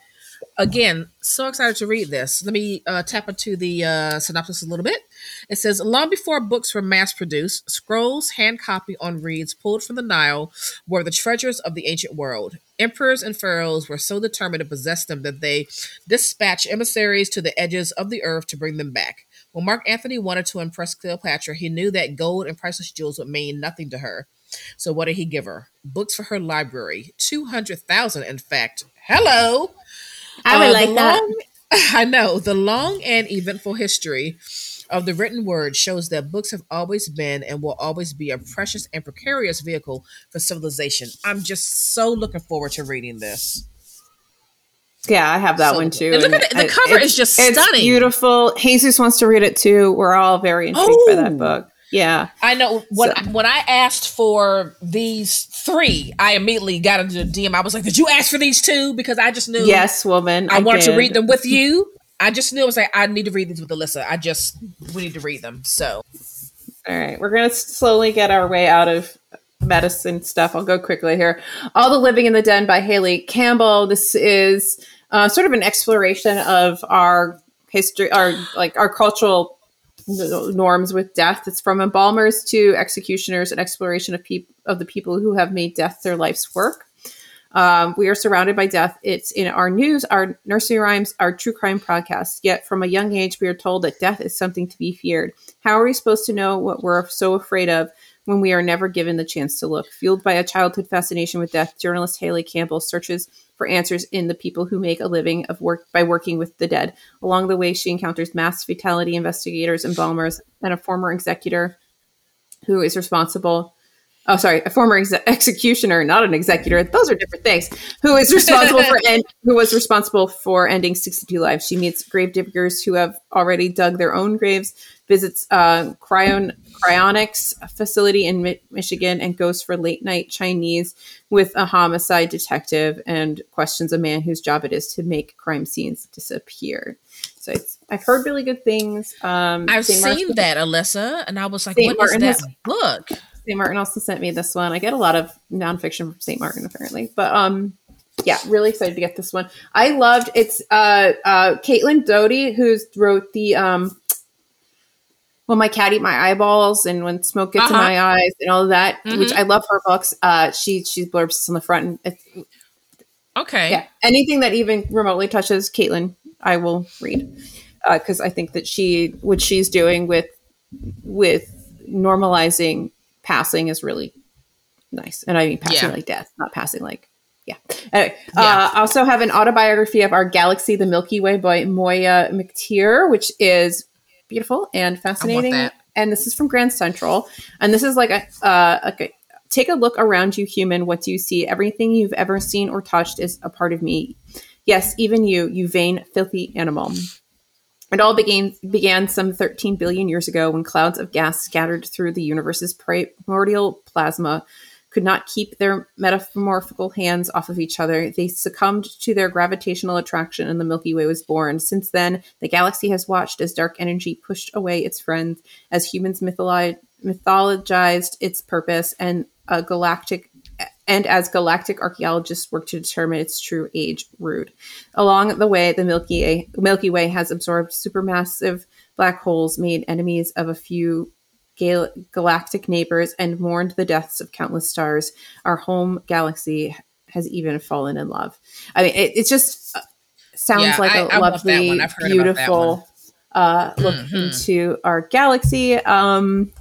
again, so excited to read this. Let me uh, tap into the uh, synopsis a little bit. It says, long before books were mass produced, scrolls hand copy on reeds pulled from the Nile were the treasures of the ancient world. Emperors and pharaohs were so determined to possess them that they dispatched emissaries to the edges of the earth to bring them back. When Mark Antony wanted to impress Cleopatra, he knew that gold and priceless jewels would mean nothing to her. So what did he give her? Books for her library. 200,000, in fact. Hello! I would uh, like that. I know. The long and eventful history of the written word shows that books have always been and will always be a precious and precarious vehicle for civilization. I'm just so looking forward to reading this. Yeah, I have that so, one too. And look at the, the cover; is just stunning. It's beautiful. Jesus wants to read it too. We're all very intrigued oh, by that oh! book. Yeah, I know. When so. when I asked for these three, I immediately got into the DM. I was like, "Did you ask for these two?" Because I just knew. Yes, woman. I, I wanted did. to read them with you. I just knew I was like, I need to read these with Alyssa. I just we need to read them. So All right, we're gonna slowly get our way out of medicine stuff. I'll go quickly here. All the Living in the Den by Hayley Campbell. This is uh, sort of an exploration of our history, our like our cultural norms with death. It's from embalmers to executioners, an exploration of people of the people who have made death their life's work. Um, we are surrounded by death. It's in our news, our nursery rhymes, our true crime podcasts. Yet, from a young age, we are told that death is something to be feared. How are we supposed to know what we're so afraid of when we are never given the chance to look? Fueled by a childhood fascination with death, journalist Hayley Campbell searches for answers in the people who make a living of work by working with the dead. Along the way, she encounters mass fatality investigators, embalmers, and a former executor who is responsible oh sorry a former ex- executioner not an executor those are different things who is responsible for end, who was responsible for ending 62 lives she meets grave diggers who have already dug their own graves visits uh, cryon cryonics facility in Mi- michigan and goes for late night chinese with a homicide detective and questions a man whose job it is to make crime scenes disappear so I've heard really good things. Um, I've St. seen Martin, that, Alyssa, and I was like, St. "What Martin is that has, book?" St. Martin also sent me this one. I get a lot of nonfiction from St. Martin apparently, but um, yeah, really excited to get this one. I loved it's uh uh Caitlin Doughty who's wrote the um when my cat eat my eyeballs and when smoke gets uh-huh. in my eyes and all of that, mm-hmm. which I love her books. Uh, she she blurbs on the front. And it's okay, yeah, anything that even remotely touches Caitlin, I will read Uh because uh, I think that she what she's doing with with normalizing passing is really nice. And I mean passing yeah. like death, not passing like yeah. Anyway, yeah. Uh, I also have an autobiography of our galaxy, the Milky Way by Moya McTeer, which is beautiful and fascinating. And this is from Grand Central. And this is like a, uh, a take a look around you, human. What do you see? Everything you've ever seen or touched is a part of me. Yes, even you, you vain, filthy animal. It all began, began some 13 billion years ago when clouds of gas scattered through the universe's primordial plasma could not keep their metamorphical hands off of each other. They succumbed to their gravitational attraction and the Milky Way was born. Since then, the galaxy has watched as dark energy pushed away its friends, as humans mythologized its purpose, and a galactic and as galactic archaeologists work to determine its true age, rude. Along the way, the Milky Way, Milky Way has absorbed supermassive black holes, made enemies of a few gal- galactic neighbors, and mourned the deaths of countless stars. Our home galaxy has even fallen in love. I mean, it, it just uh, sounds yeah, like I, a I lovely, beautiful uh, look mm-hmm. into our galaxy. Um,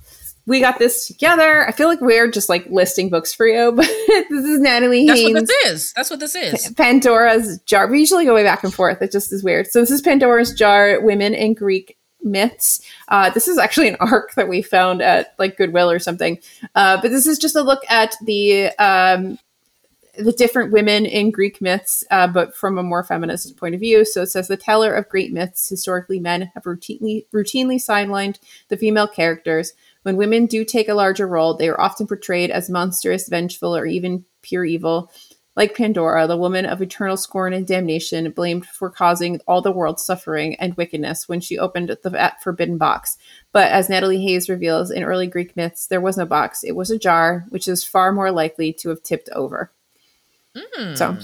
we got this together. I feel like we're just like listing books for you, but this is Natalie Haynes. That's what this is. That's what this is. Pandora's Jar. We usually go way back and forth. It just is weird. So this is Pandora's Jar: Women in Greek Myths. Uh, this is actually an arc that we found at like Goodwill or something. Uh, but this is just a look at the um, the different women in Greek myths, uh, but from a more feminist point of view. So it says the teller of great myths. Historically, men have routinely routinely sidelined the female characters when women do take a larger role, they are often portrayed as monstrous, vengeful, or even pure evil. Like Pandora, the woman of eternal scorn and damnation, blamed for causing all the world's suffering and wickedness when she opened the forbidden box. But as Natalie Haynes reveals in early Greek myths, there was no box. It was a jar, which is far more likely to have tipped over. Mm. So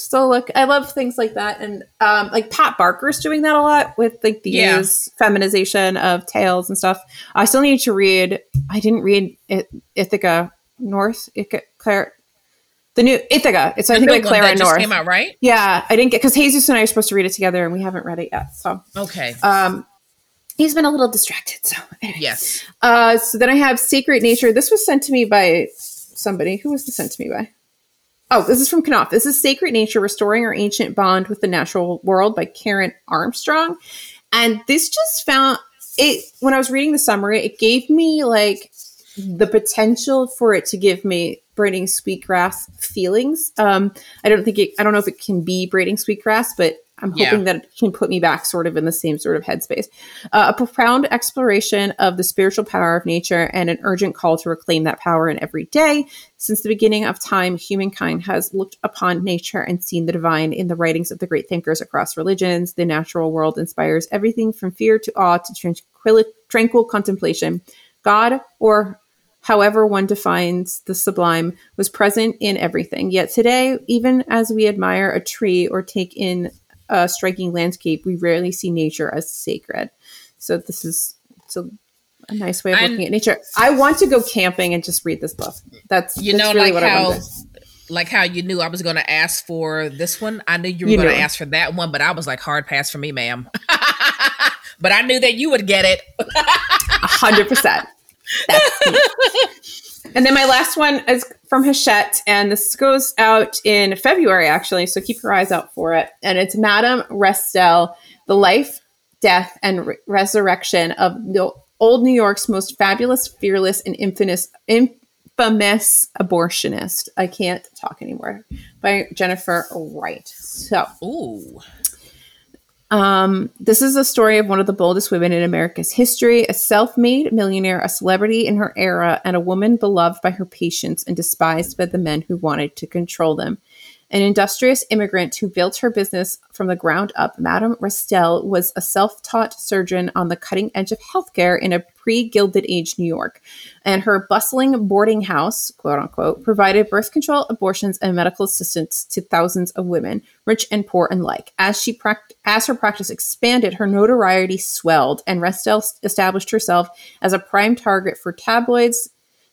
still look i love things like that. And um like pat barker's doing that a lot with like the yeah. feminization of tales and stuff. I still need to read i didn't read it, ithaca north Ithaca, claire the new ithaca. It's the i think like clara north. came out right? Yeah i didn't get because jesus and i are supposed to read it together and we haven't read it yet so. Okay. Um he's been a little distracted so anyways. yes. Uh so then i have sacred nature. This was sent to me by somebody. Who was this sent to me by Oh, this is from Knopf. This is Sacred Nature Restoring Our Ancient Bond with the Natural World by Karen Armstrong. And this just found it when I was reading the summary, it gave me like the potential for it to give me braiding sweetgrass feelings. Um, I don't think it, I don't know if it can be braiding sweetgrass, but I'm hoping yeah. that it can put me back sort of in the same sort of headspace. Uh, a profound exploration of the spiritual power of nature and an urgent call to reclaim that power in every day. Since the beginning of time, humankind has looked upon nature and seen the divine in the writings of the great thinkers across religions. The natural world inspires everything from fear to awe to tranquil, tranquil contemplation. God, or however one defines the sublime, was present in everything. Yet today, even as we admire a tree or take in a striking landscape, we rarely see nature as sacred. So this is so a nice way of looking at nature. I want to go camping and just read this book. That's you that's know really like what how like how you knew I was going to ask for this one. I knew you were going to ask for that one, but I was like hard pass for me, ma'am. but I knew that you would get it. A hundred percent. And then my last one is from Hachette, and this goes out in February, actually. So keep your eyes out for it. And it's Madame Restell, the life, death, and re- resurrection of the old New York's most fabulous, fearless, and infamous, infamous abortionist. I can't talk anymore. By Jennifer Wright. So Ooh. Um, this is a story of one of the boldest women in America's history, a self made millionaire, a celebrity in her era, and a woman beloved by her patients and despised by the men who wanted to control them. An industrious immigrant who built her business from the ground up, Madame Restell was a self taught surgeon on the cutting edge of healthcare in a pre Gilded Age New York. And her bustling boarding house, quote unquote, provided birth control, abortions, and medical assistance to thousands of women, rich and poor alike. As she as her practice expanded, her notoriety swelled, and Restell established herself as a prime target for tabloids,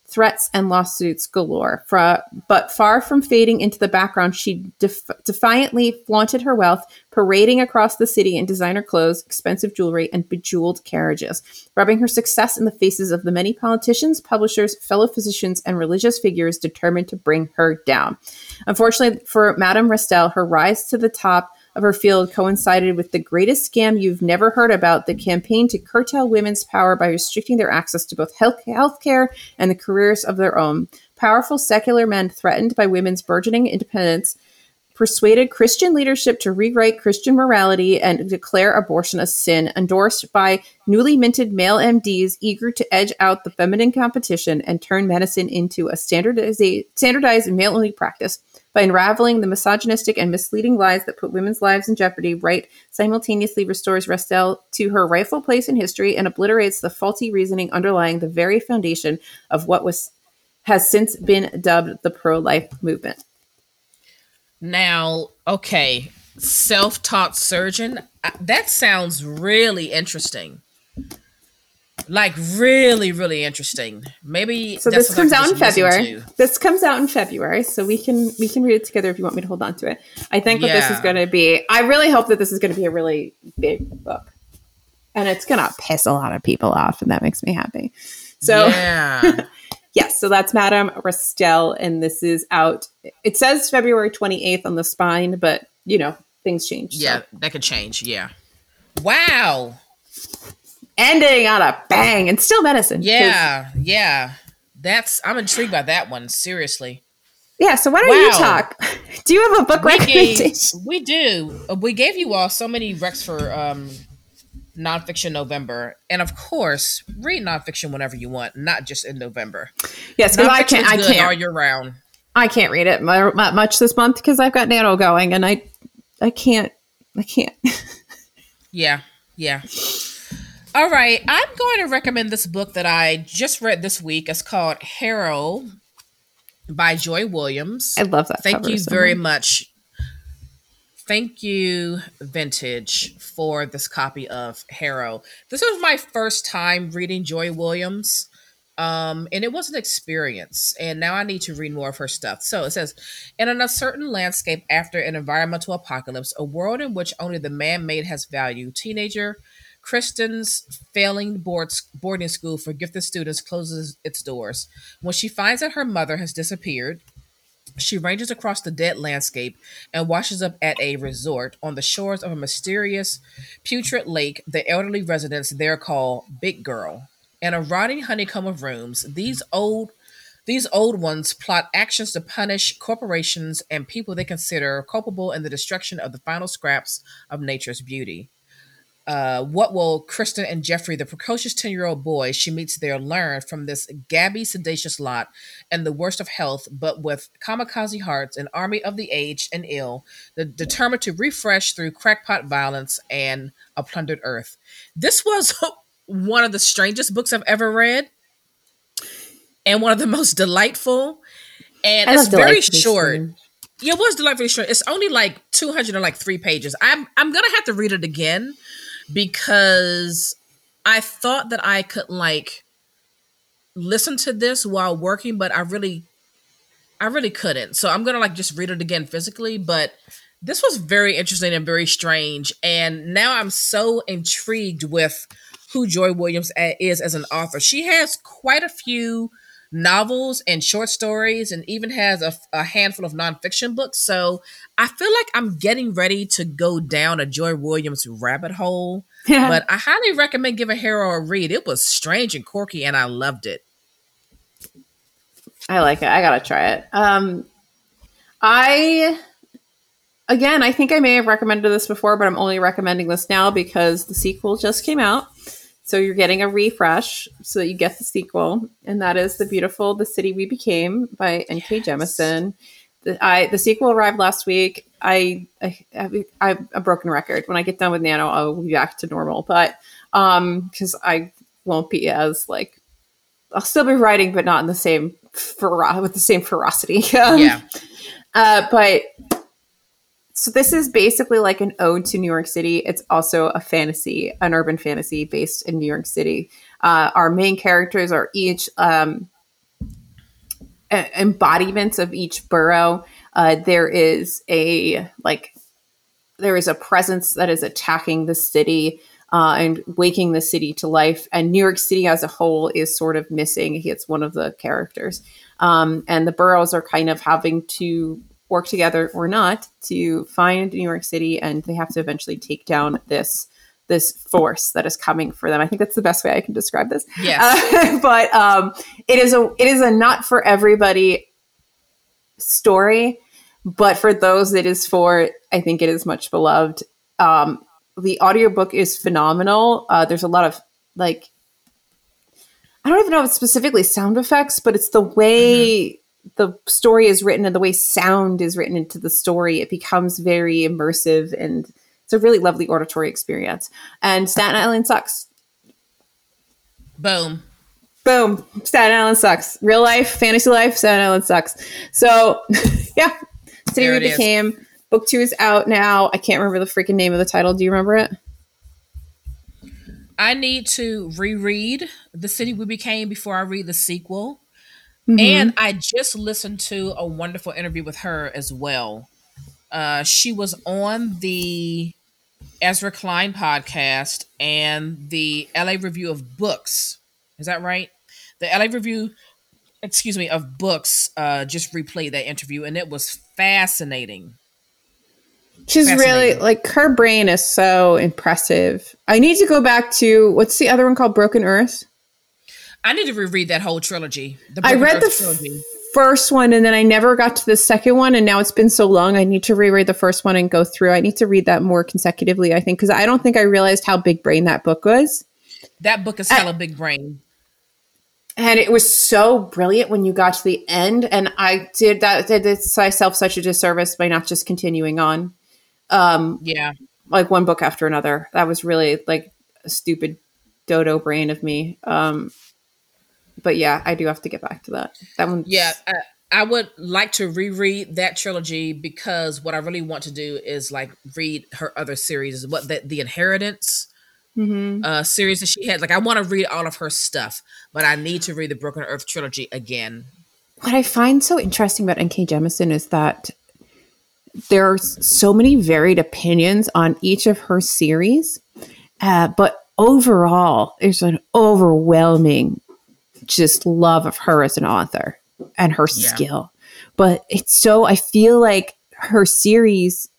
threats and lawsuits galore. Fra- but far from fading into the background, she def- defiantly flaunted her wealth, parading across the city in designer clothes, expensive jewelry, and bejeweled carriages, rubbing her success in the faces of the many politicians, publishers, fellow physicians, and religious figures determined to bring her down. Unfortunately for Madame Restell, her rise to the top of her field coincided with the greatest scam you've never heard about the campaign to curtail women's power by restricting their access to both health healthcare and the careers of their own. Powerful secular men threatened by women's burgeoning independence persuaded Christian leadership to rewrite Christian morality and declare abortion a sin, endorsed by newly minted male MDs eager to edge out the feminine competition and turn medicine into a standardized, standardized male only practice. By unraveling the misogynistic and misleading lies that put women's lives in jeopardy, Wright simultaneously restores Restell to her rightful place in history and obliterates the faulty reasoning underlying the very foundation of what was has since been dubbed the pro-life movement. Now, okay, self-taught surgeon. uh, That sounds really interesting. Like really, really interesting. Maybe So this comes out in February. This comes out in February, so we can we can read it together if you want me to hold on to it. I think that this is going to be. I really hope that this is going to be a really big book, and it's going to piss a lot of people off, and that makes me happy. So yeah, yes, so that's Madame Restell, and this is out. It says February twenty eighth on the spine, but you know things change. so. yeah, that could change. Yeah. Wow. ending on a bang, and still medicine. Yeah, yeah. That's I'm intrigued by that one. Seriously. yeah. So why don't you talk? Do you have a book We gave, we do. We gave you all so many recs for um nonfiction November, and of course, read nonfiction whenever you want, not just in November. Yes, because I can't. I can't. all year round. I can't read it mu- mu- much this month because I've got Nano going, and I, I can't, I can't. Yeah, yeah. All right, I'm going to recommend this book that I just read this week. It's called Harrow by Joy Williams. I love that. Thank you so very much. much. Thank you, Vintage, for this copy of Harrow. This was my first time reading Joy Williams. Um, and it was an experience. And now I need to read more of her stuff. So it says, in an uncertain landscape after an environmental apocalypse, a world in which only the man-made has value, teenager Kristen's failing board, boarding school for gifted students closes its doors. When she finds that her mother has disappeared, she ranges across the dead landscape and washes up at a resort on the shores of a mysterious, putrid lake the elderly residents there call Big Girl. In a rotting honeycomb of rooms, these old these old ones plot actions to punish corporations and people they consider culpable in the destruction of the final scraps of nature's beauty. Uh, what will Kristen and Jeffrey, the precocious 10 year old boy she meets there, learn from this gabby, sedacious lot and the worst of health, but with kamikaze hearts, an army of the aged and ill, the, determined to refresh through crackpot violence and a plundered earth? This was one of the strangest books I've ever read. and one of the most delightful. And I it's very short. Yeah, it was delightfully short. It's only like 200 or like three pages. I'm I'm gonna have to read it again because I thought that I could like listen to this while working, but I really I really couldn't. So I'm gonna like just read it again physically, but this was very interesting and very strange. And now I'm so intrigued with who Joy Williams is as an author. She has quite a few novels and short stories and even has a, a, handful of nonfiction books. So I feel like I'm getting ready to go down a Joy Williams rabbit hole. Yeah. But I highly recommend giving Harrow a read. It was strange and quirky and I loved it. I like it. I gotta try it. Um I again I think I may have recommended this before, but I'm only recommending this now because the sequel just came out. So you're getting a refresh so that you get the sequel, and that is the beautiful "The City We Became" by N.K. Yes. Jemisin. The, I the sequel arrived last week. I, I, I I'm a broken record. When I get done with Nano, I'll be back to normal. But um, because I won't be as like I'll still be writing, but not in the same fero- with the same ferocity. Yeah. Uh, but so this is basically like an ode to New York City. It's also a fantasy, an urban fantasy based in New York City. Uh, our main characters are each um, embodiments of each borough. Uh, there is a like there is a presence that is attacking the city uh, and waking the city to life. And New York City as a whole is sort of missing. It's one of the characters. Um, and the boroughs are kind of having to work together or not to find New York City, and they have to eventually take down this this force that is coming for them. I think that's the best way I can describe this. Yeah. Uh, but um, it is a it is a not for everybody story, but for those it is for, I think it is much beloved. Um, the audiobook is phenomenal. Uh, there's a lot of like I don't even know if it's specifically sound effects, but it's the way mm-hmm the story is written and the way sound is written into the story, it becomes very immersive and it's a really lovely auditory experience. And Staten Island sucks. Boom. Boom. Staten Island sucks. Real life, fantasy life, Staten Island sucks. So, yeah. City We Became. Is. Book two is out now. I can't remember the freaking name of the title. Do you remember it? I need to reread The City We Became before I read the sequel. Mm-hmm. And I just listened to a wonderful interview with her as well. Uh, she was on the Ezra Klein podcast and the LA Review of Books. Is that right? The LA Review, excuse me, of Books uh, just replayed that interview and it was fascinating. She's really like her brain is so impressive. I need to go back to what's the other one called Broken Earth? I need to reread that whole trilogy. I read the trilogy. first one and then I never got to the second one. And now it's been so long. I need to reread the first one and go through. I need to read that more consecutively, I think, because I don't think I realized how big brain that book was. That book is hella big brain. And it was so brilliant when you got to the end. And I did that, did myself such a disservice by not just continuing on. Um, yeah. Like one book after another. That was really like a stupid dodo brain of me. Um, but yeah, I do have to get back to that. That one. Yeah, I, I would like to reread that trilogy because what I really want to do is like read her other series. What the the Inheritance mm-hmm. uh, series that she had. Like I want to read all of her stuff, but I need to read the Broken Earth trilogy again. What I find so interesting about N.K. Jemisin is that there are so many varied opinions on each of her series, uh, but overall, there's an overwhelming just love of her as an author and her yeah. skill. But it's so, I feel like her series,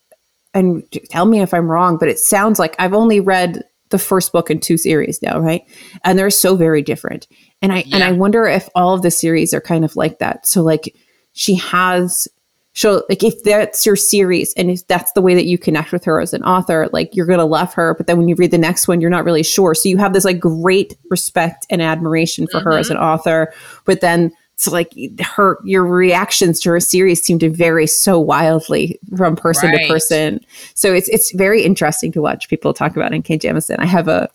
and tell me if I'm wrong, but it sounds like I've only read the first book in two series now, right? And they're so very different. And I yeah. and I wonder if all of the series are kind of like that. So like she has so like if that's your series and if that's the way that you connect with her as an author like you're gonna love her but then when you read the next one you're not really sure so you have this like great respect and admiration for mm-hmm. her as an mm-hmm. author but then so like her your reactions to her series seem to vary so wildly from person right. to person so it's it's very interesting to watch people talk about N.K. Jemisin I have a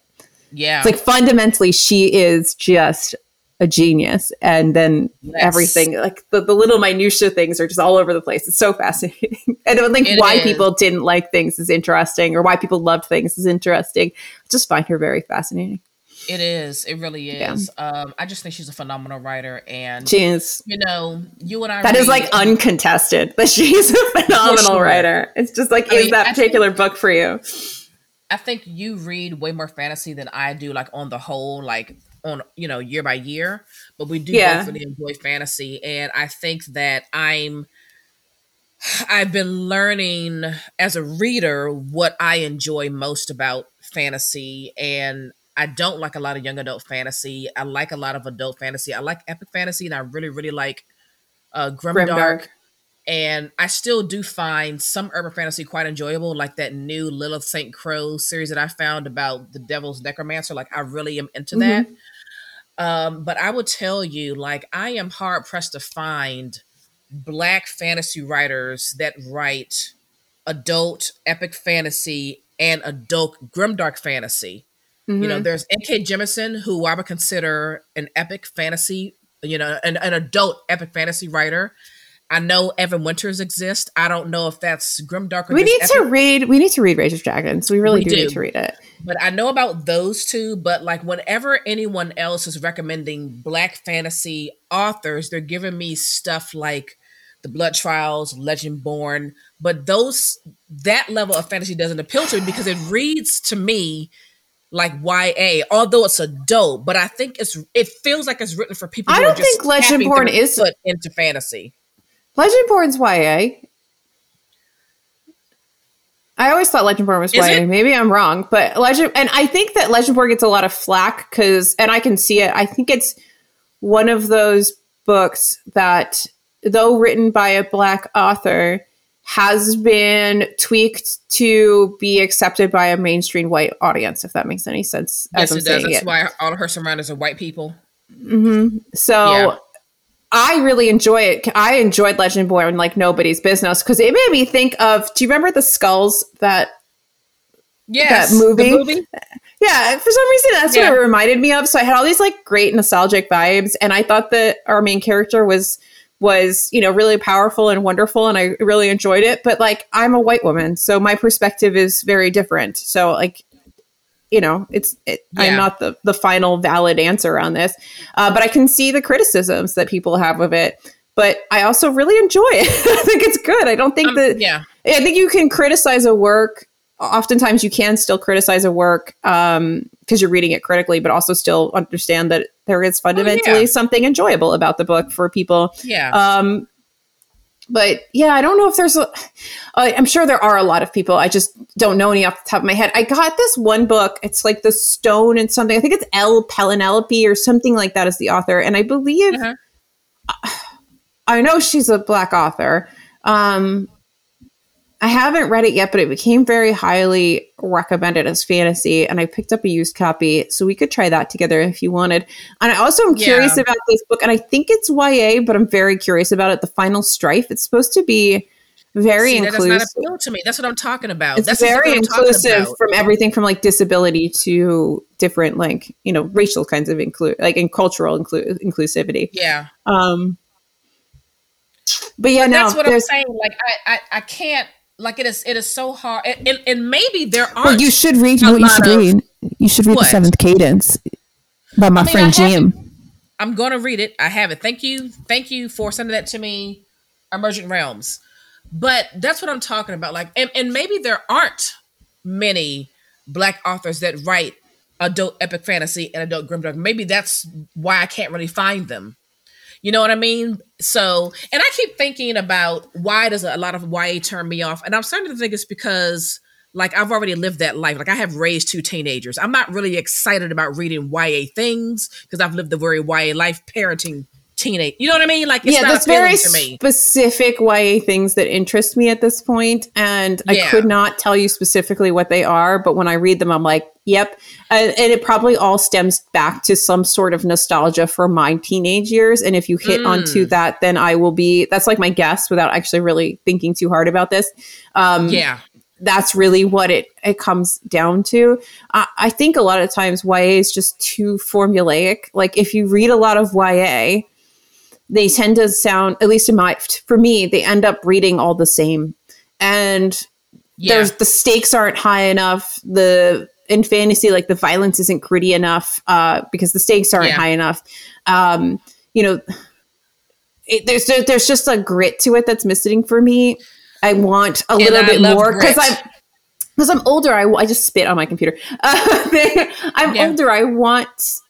yeah like fundamentally she is just a genius. And then yes. everything like the, the little minutia things are just all over the place. It's so fascinating. And i think it why is. people didn't like things is interesting or why people loved things is interesting. I just find her very fascinating. It is. It really is. Yeah. um, i just think she's a phenomenal writer and she is. you know you and i that is like uncontested that she's a phenomenal writer. It's just like I is mean, that particular think, book for you? I think you read way more fantasy than I do, like on the whole, like on you know year by year. But we do yeah. really enjoy fantasy, and I think that I'm I've been learning as a reader what I enjoy most about fantasy, and I don't like a lot of young adult fantasy. I like a lot of adult fantasy. I like epic fantasy, and I really really like uh, grimdark. grimdark and I still do find some urban fantasy quite enjoyable, like that new Lilith Saintcrow series that I found about the Devil's Necromancer. Like I really am into that. Um, but I will tell you, like I am hard pressed to find black fantasy writers that write adult epic fantasy and adult grimdark fantasy. Mm-hmm. You know, mm-hmm. there's N.K. Jemisin, who I would consider an epic fantasy, you know, an, an adult epic fantasy writer I know Evan Winters exists. I don't know if that's grim Grimdark. we need to read. We need to read Rage of Dragons. We really we do, do, need to read it. But I know about those two. But like whenever anyone else is recommending Black fantasy authors, they're giving me stuff like the Blood Trials, Legendborn. But those that level of fantasy doesn't appeal to me because it reads to me like YA, although it's adult. But I think it's it feels like it's written for people. I don't think Legendborn is into fantasy. Legendborn's YA. I always thought Legendborn was Is YA. It? Maybe I'm wrong, but Legend and I think that Legendborn gets a lot of flack because, and I can see it. I think it's one of those books that, though written by a black author, has been tweaked to be accepted by a mainstream white audience. If that makes any sense. Yes, it does. That's it. why all of her surroundings are white people. Mm-hmm. So. I really enjoy it. I enjoyed Legendborn and like nobody's business because it made me think of. Do you remember the skulls that? Yes, that movie. movie. Yeah, for some reason that's yeah. what it reminded me of. So I had all these like great nostalgic vibes, and I thought that our main character was was you know really powerful and wonderful, and I really enjoyed it. But like I'm a white woman, so my perspective is very different. So like you know, it's it, yeah. I'm not the the final valid answer on this, uh, but I can see the criticisms that people have of it. But I also really enjoy it. I think it's good. I don't think um, that. Yeah, I think you can criticize a work. Oftentimes, you can still criticize a work because um, you're reading it critically, but also still understand that there is fundamentally oh, yeah. something enjoyable about the book for people. Yeah. Um, but yeah, I don't know if there's a. am sure there are a lot of people. I just don't know any off the top of my head. I got this one book. It's like the Stone and something. I think it's L. Penelope or something like that as the author, and I believe. Uh-huh. I know she's a black author. Um, I haven't read it yet, but it became very highly recommended as fantasy, and I picked up a used copy, so we could try that together if you wanted. And I also am curious yeah. about this book, and I think it's YA, but I'm very curious about it. The Final Strife. It's supposed to be very See, inclusive. That does not appeal to me. That's what I'm talking about. It's That's very inclusive from everything from like disability to different like you know racial kinds of include like and cultural inclu- inclusivity. Yeah. Um. But yeah, but no, that's what I'm saying. Like I, I, I can't like it is it is so hard and, and maybe there are well, you should read you, you should read. You should read what? the seventh cadence by my I mean, friend jim. I'm gonna read it. I have it. Thank you. Thank you for sending that to me. Emergent realms. But that's what i'm talking about. Like and, and maybe there aren't many black authors that write adult epic fantasy and adult grimdark maybe that's why i can't really find them you know what I mean? So, and I keep thinking about why does a lot of YA turn me off? And I'm starting to think it's because like I've already lived that life. Like I have raised two teenagers. I'm not really excited about reading YA things because I've lived the very YA life parenting teenage. You know what I mean? Like yeah, that's very specific YA things that interest me at this point, and yeah. I could not tell you specifically what they are. But when I read them, I'm like, yep. and it probably all stems back to some sort of nostalgia for my teenage years. And if you hit mm. onto that, then I will be. That's like my guess without actually really thinking too hard about this. Um, yeah. that's really what it it comes down to. I, I think a lot of times YA is just too formulaic. Like if you read a lot of YA, they tend to sound, at least in my for me, they end up reading all the same, and yeah. there's the stakes aren't high enough. The in fantasy, like the violence isn't gritty enough uh, because the stakes aren't yeah. high enough. Um, you know, it, there's there's just a grit to it that's missing for me. I want a and little I bit more because I'm because I'm older. I, I just spit on my computer. Uh, I'm yeah. older. I want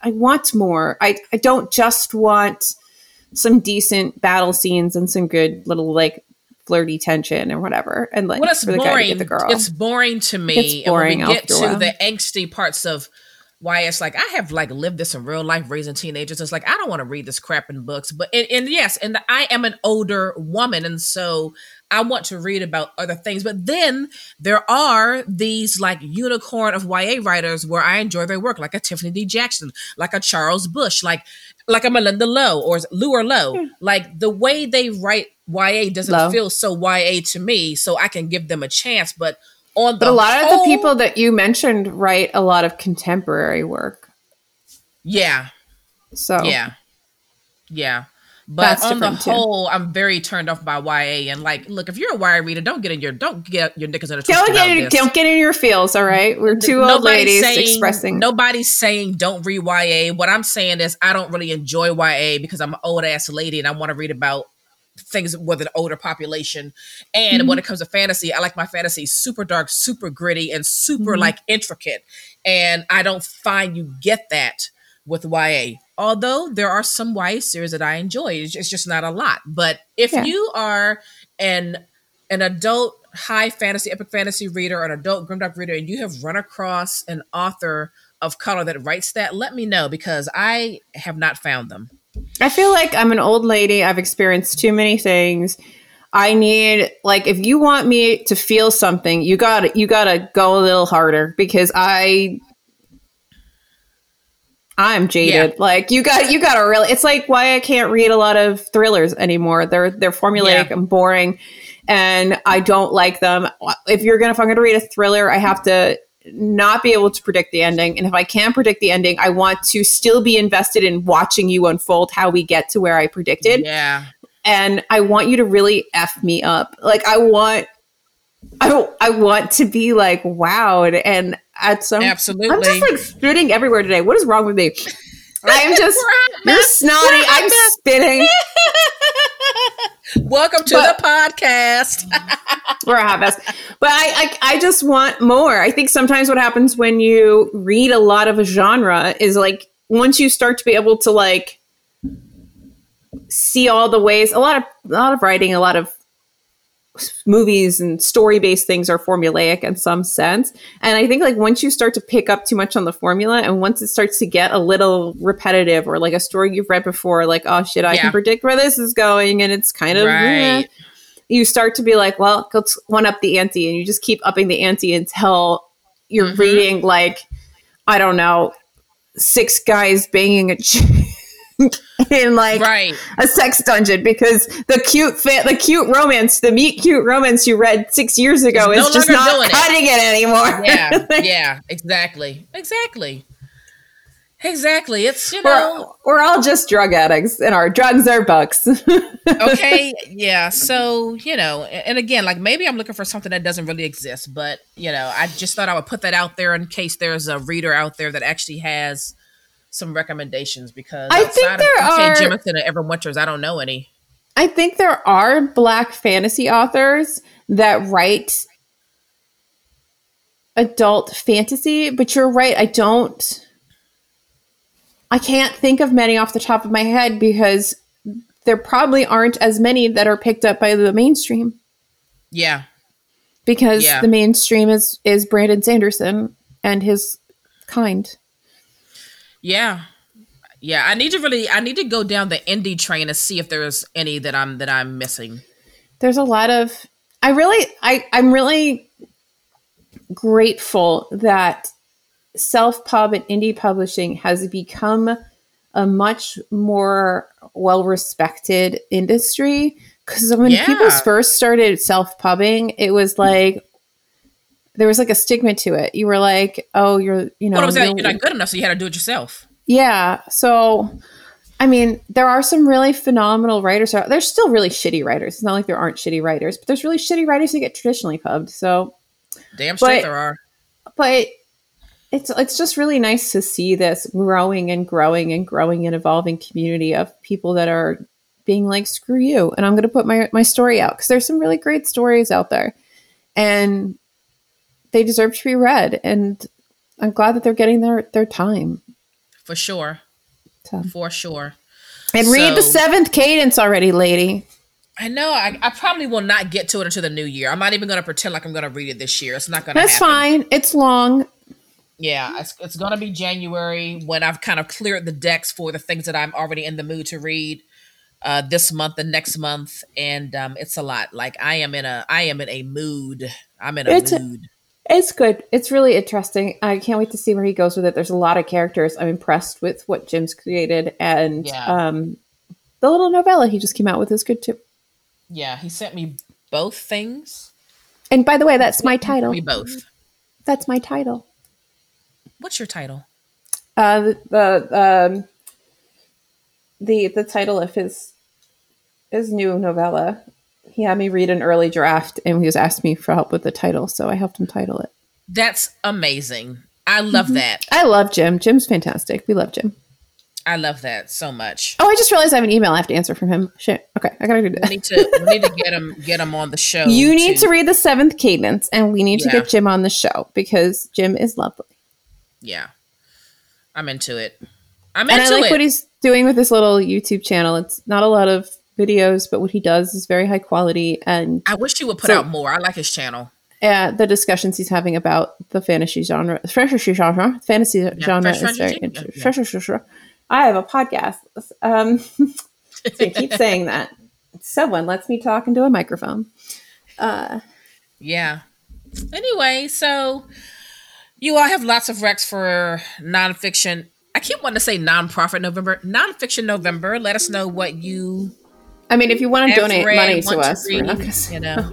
I want more. I I don't just want some decent battle scenes and some good little like flirty tension or whatever. And like well, it's boring. It's boring to me. It's boring. And when we get to the angsty parts of why it's like I have like lived this in real life raising teenagers. It's like I don't want to read this crap in books. But and, and yes, and the, I am an older woman, and so I want to read about other things. But then there are these like unicorn of YA writers where I enjoy their work, like a Tiffany D. Jackson, like a Charles Bush, like like a Malinda Lo or Lou or Low. Yeah. Hmm. Like the way they write YA doesn't Low. feel so YA to me, so I can give them a chance. But on but a lot whole, of the people that you mentioned write a lot of contemporary work. Yeah. So yeah, yeah. But That's on the whole, too. I'm very turned off by YA. And like, look, if you're a YA reader, don't get in your don't get your knickers in a twist. Don't get in, don't get in your feels. All right, we're two nobody's old ladies saying, expressing. Nobody's saying don't read YA. What I'm saying is I don't really enjoy YA because I'm an old ass lady and I want to read about things with an older population. And mm-hmm. when it comes to fantasy, I like my fantasy super dark, super gritty, and super mm-hmm. like intricate. And I don't find you get that with YA. Although there are some YA series that I enjoy, it's just not a lot. But if yeah. you are an an adult high fantasy, epic fantasy reader, or an adult grimdark reader, and you have run across an author of color that writes that, let me know because I have not found them. I feel like I'm an old lady. I've experienced too many things. I need like if you want me to feel something, you got you got to go a little harder because I I'm jaded. Yeah. Like you got you got to really it's like why I can't read a lot of thrillers anymore. They're they're formulaic yeah. and boring and I don't like them. If you're to if I'm going to read a thriller, I have to not be able to predict the ending. And if I can predict the ending, I want to still be invested in watching you unfold how we get to where I predicted. Yeah. And I want you to really F me up. Like I want I, I want to be like wowed and at some absolutely I'm just like spitting everywhere today. What is wrong with me? I'm just you're snotty. I'm spitting. Welcome to but, the podcast. we're a hot mess. But I, I, I just want more. I think sometimes what happens when you read a lot of a genre is like once you start to be able to like see all the ways a lot of a lot of writing, a lot of movies and story based things are formulaic in some sense. And I think like once you start to pick up too much on the formula and once it starts to get a little repetitive or like a story you've read before, like, oh shit, I yeah. can predict where this is going and it's kind of right. eh, you start to be like, well, let's one up the ante and you just keep upping the ante until you're mm-hmm. reading like, I don't know, six guys banging a chick in like right. a sex dungeon because the cute fa- the cute romance, the meet cute romance you read six years ago is just not cutting it. it anymore. Yeah, yeah, exactly, exactly. Exactly. It's you know we're, we're, all just drug addicts and our drugs are books. okay. Yeah. So, you know, and again, like maybe I'm looking for something that doesn't really exist, but you know, I just thought I would put that out there in case there's a reader out there that actually has some recommendations because I think there of are Jemisin and Evan Winters, I don't know any. I think there are black fantasy authors that write adult fantasy, but you're right, I don't I can't think of many off the top of my head because there probably aren't as many that are picked up by the mainstream. Yeah. Because yeah. the mainstream is is Brandon Sanderson and his kind. Yeah. Yeah, I need to really I need to go down the indie train and see if there's any that I'm that I'm missing. There's a lot of I really I I'm really grateful that self pub and indie publishing has become a much more well respected industry because when yeah. people first started self pubbing, it was like there was like a stigma to it. You were like, oh, you're, you know, that? you're- not good enough, so you had to do it yourself. yeah. So, I mean, there are some really phenomenal writers. There's still really shitty writers. It's not like there aren't shitty writers, but there's really shitty writers who get traditionally pubbed. So, Damn straight But- there are. but it's it's just really nice to see this growing and growing and growing and evolving community of people that are being like screw you and i'm going to put my my story out because there's some really great stories out there and they deserve to be read and i'm glad that they're getting their their time For sure. So- For sure. and read the seventh cadence already lady I know. I, I probably will not get to it until the new year. I'm not even going to pretend like I'm going to read it this year. It's not going to that's happen. fine it's long Yeah, it's, it's going to be January when I've kind of cleared the decks for the things that I'm already in the mood to read uh, this month and next month, and um, it's a lot. Like I am in a I am in a mood. I'm in a It's a- mood. It's good. It's really interesting. I can't wait to see where he goes with it. There's a lot of characters. I'm impressed with what Jim's created, and Yeah. um, the little novella he just came out with is good too. yeah, he sent me both things. And by the way, that's my title. Me both. That's my title. What's your title? Uh, the the, um, the the title of his his new novella. He had me read an early draft, and he was asking me for help with the title, so I helped him title it. That's amazing. I love Mm-hmm. that. I love Jim. Jim's fantastic. We love Jim. I love that so much. Oh, I just realized I have an email I have to answer from him. Shit. Okay, I gotta do We that. need to we need to get him get him on the show. You need to read the seventh cadence, and we need to get Jim on the show because Jim is lovely. Yeah, I'm into it. I'm And I like it. what he's doing with this little YouTube channel. It's not a lot of videos, but what he does is very high quality. And I wish he would put So- out more. I like his channel. uh, the discussions he's having about the fantasy genre, fantasy genre, fantasy genre is very interesting. I have a podcast. Um, I keep saying that. Someone lets me talk into a microphone. Uh, Yeah. Anyway, so you all have lots of recs for nonfiction. I keep wanting to say nonprofit November. Nonfiction November. Let us know what you I mean, if you want to donate money to us, read, gonna you know.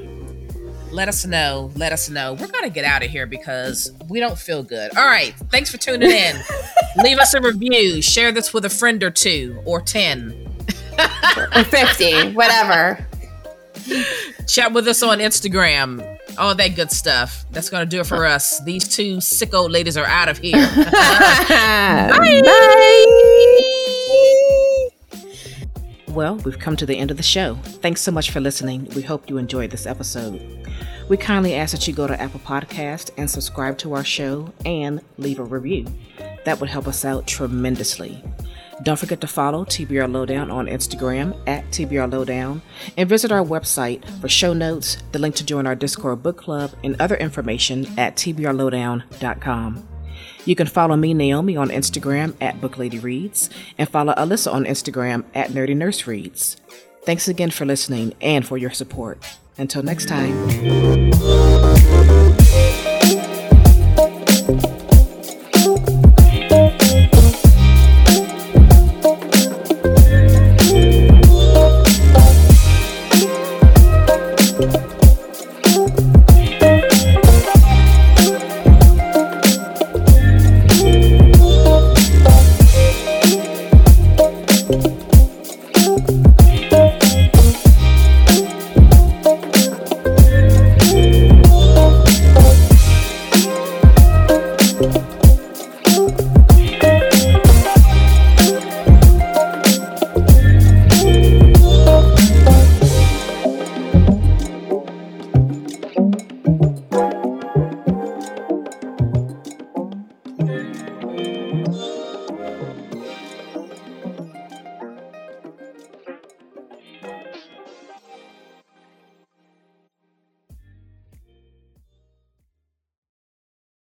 Let us know. Let us know. We're gonna get out of here because we don't feel good. All right. Thanks for tuning in. Leave us a review. Share this with a friend or two or ten. or 50, whatever. Chat with us on Instagram. All that good stuff. That's gonna do it for us. These two sick old ladies are out of here. Well, we've come to the end of the show. Thanks so much for listening. We hope you enjoyed this episode. We kindly ask that you go to Apple Podcast and subscribe to our show and leave a review. That would help us out tremendously. Don't forget to follow TBR Lowdown on Instagram at TBR Lowdown and visit our website for show notes, the link to join our Discord book club, and other information at tbrlowdown.com. You can follow me, Naomi, on Instagram at BookLadyReads and follow Alyssa on Instagram at Nerdy Nurse Reads. Thanks again for listening and for your support. Until next time.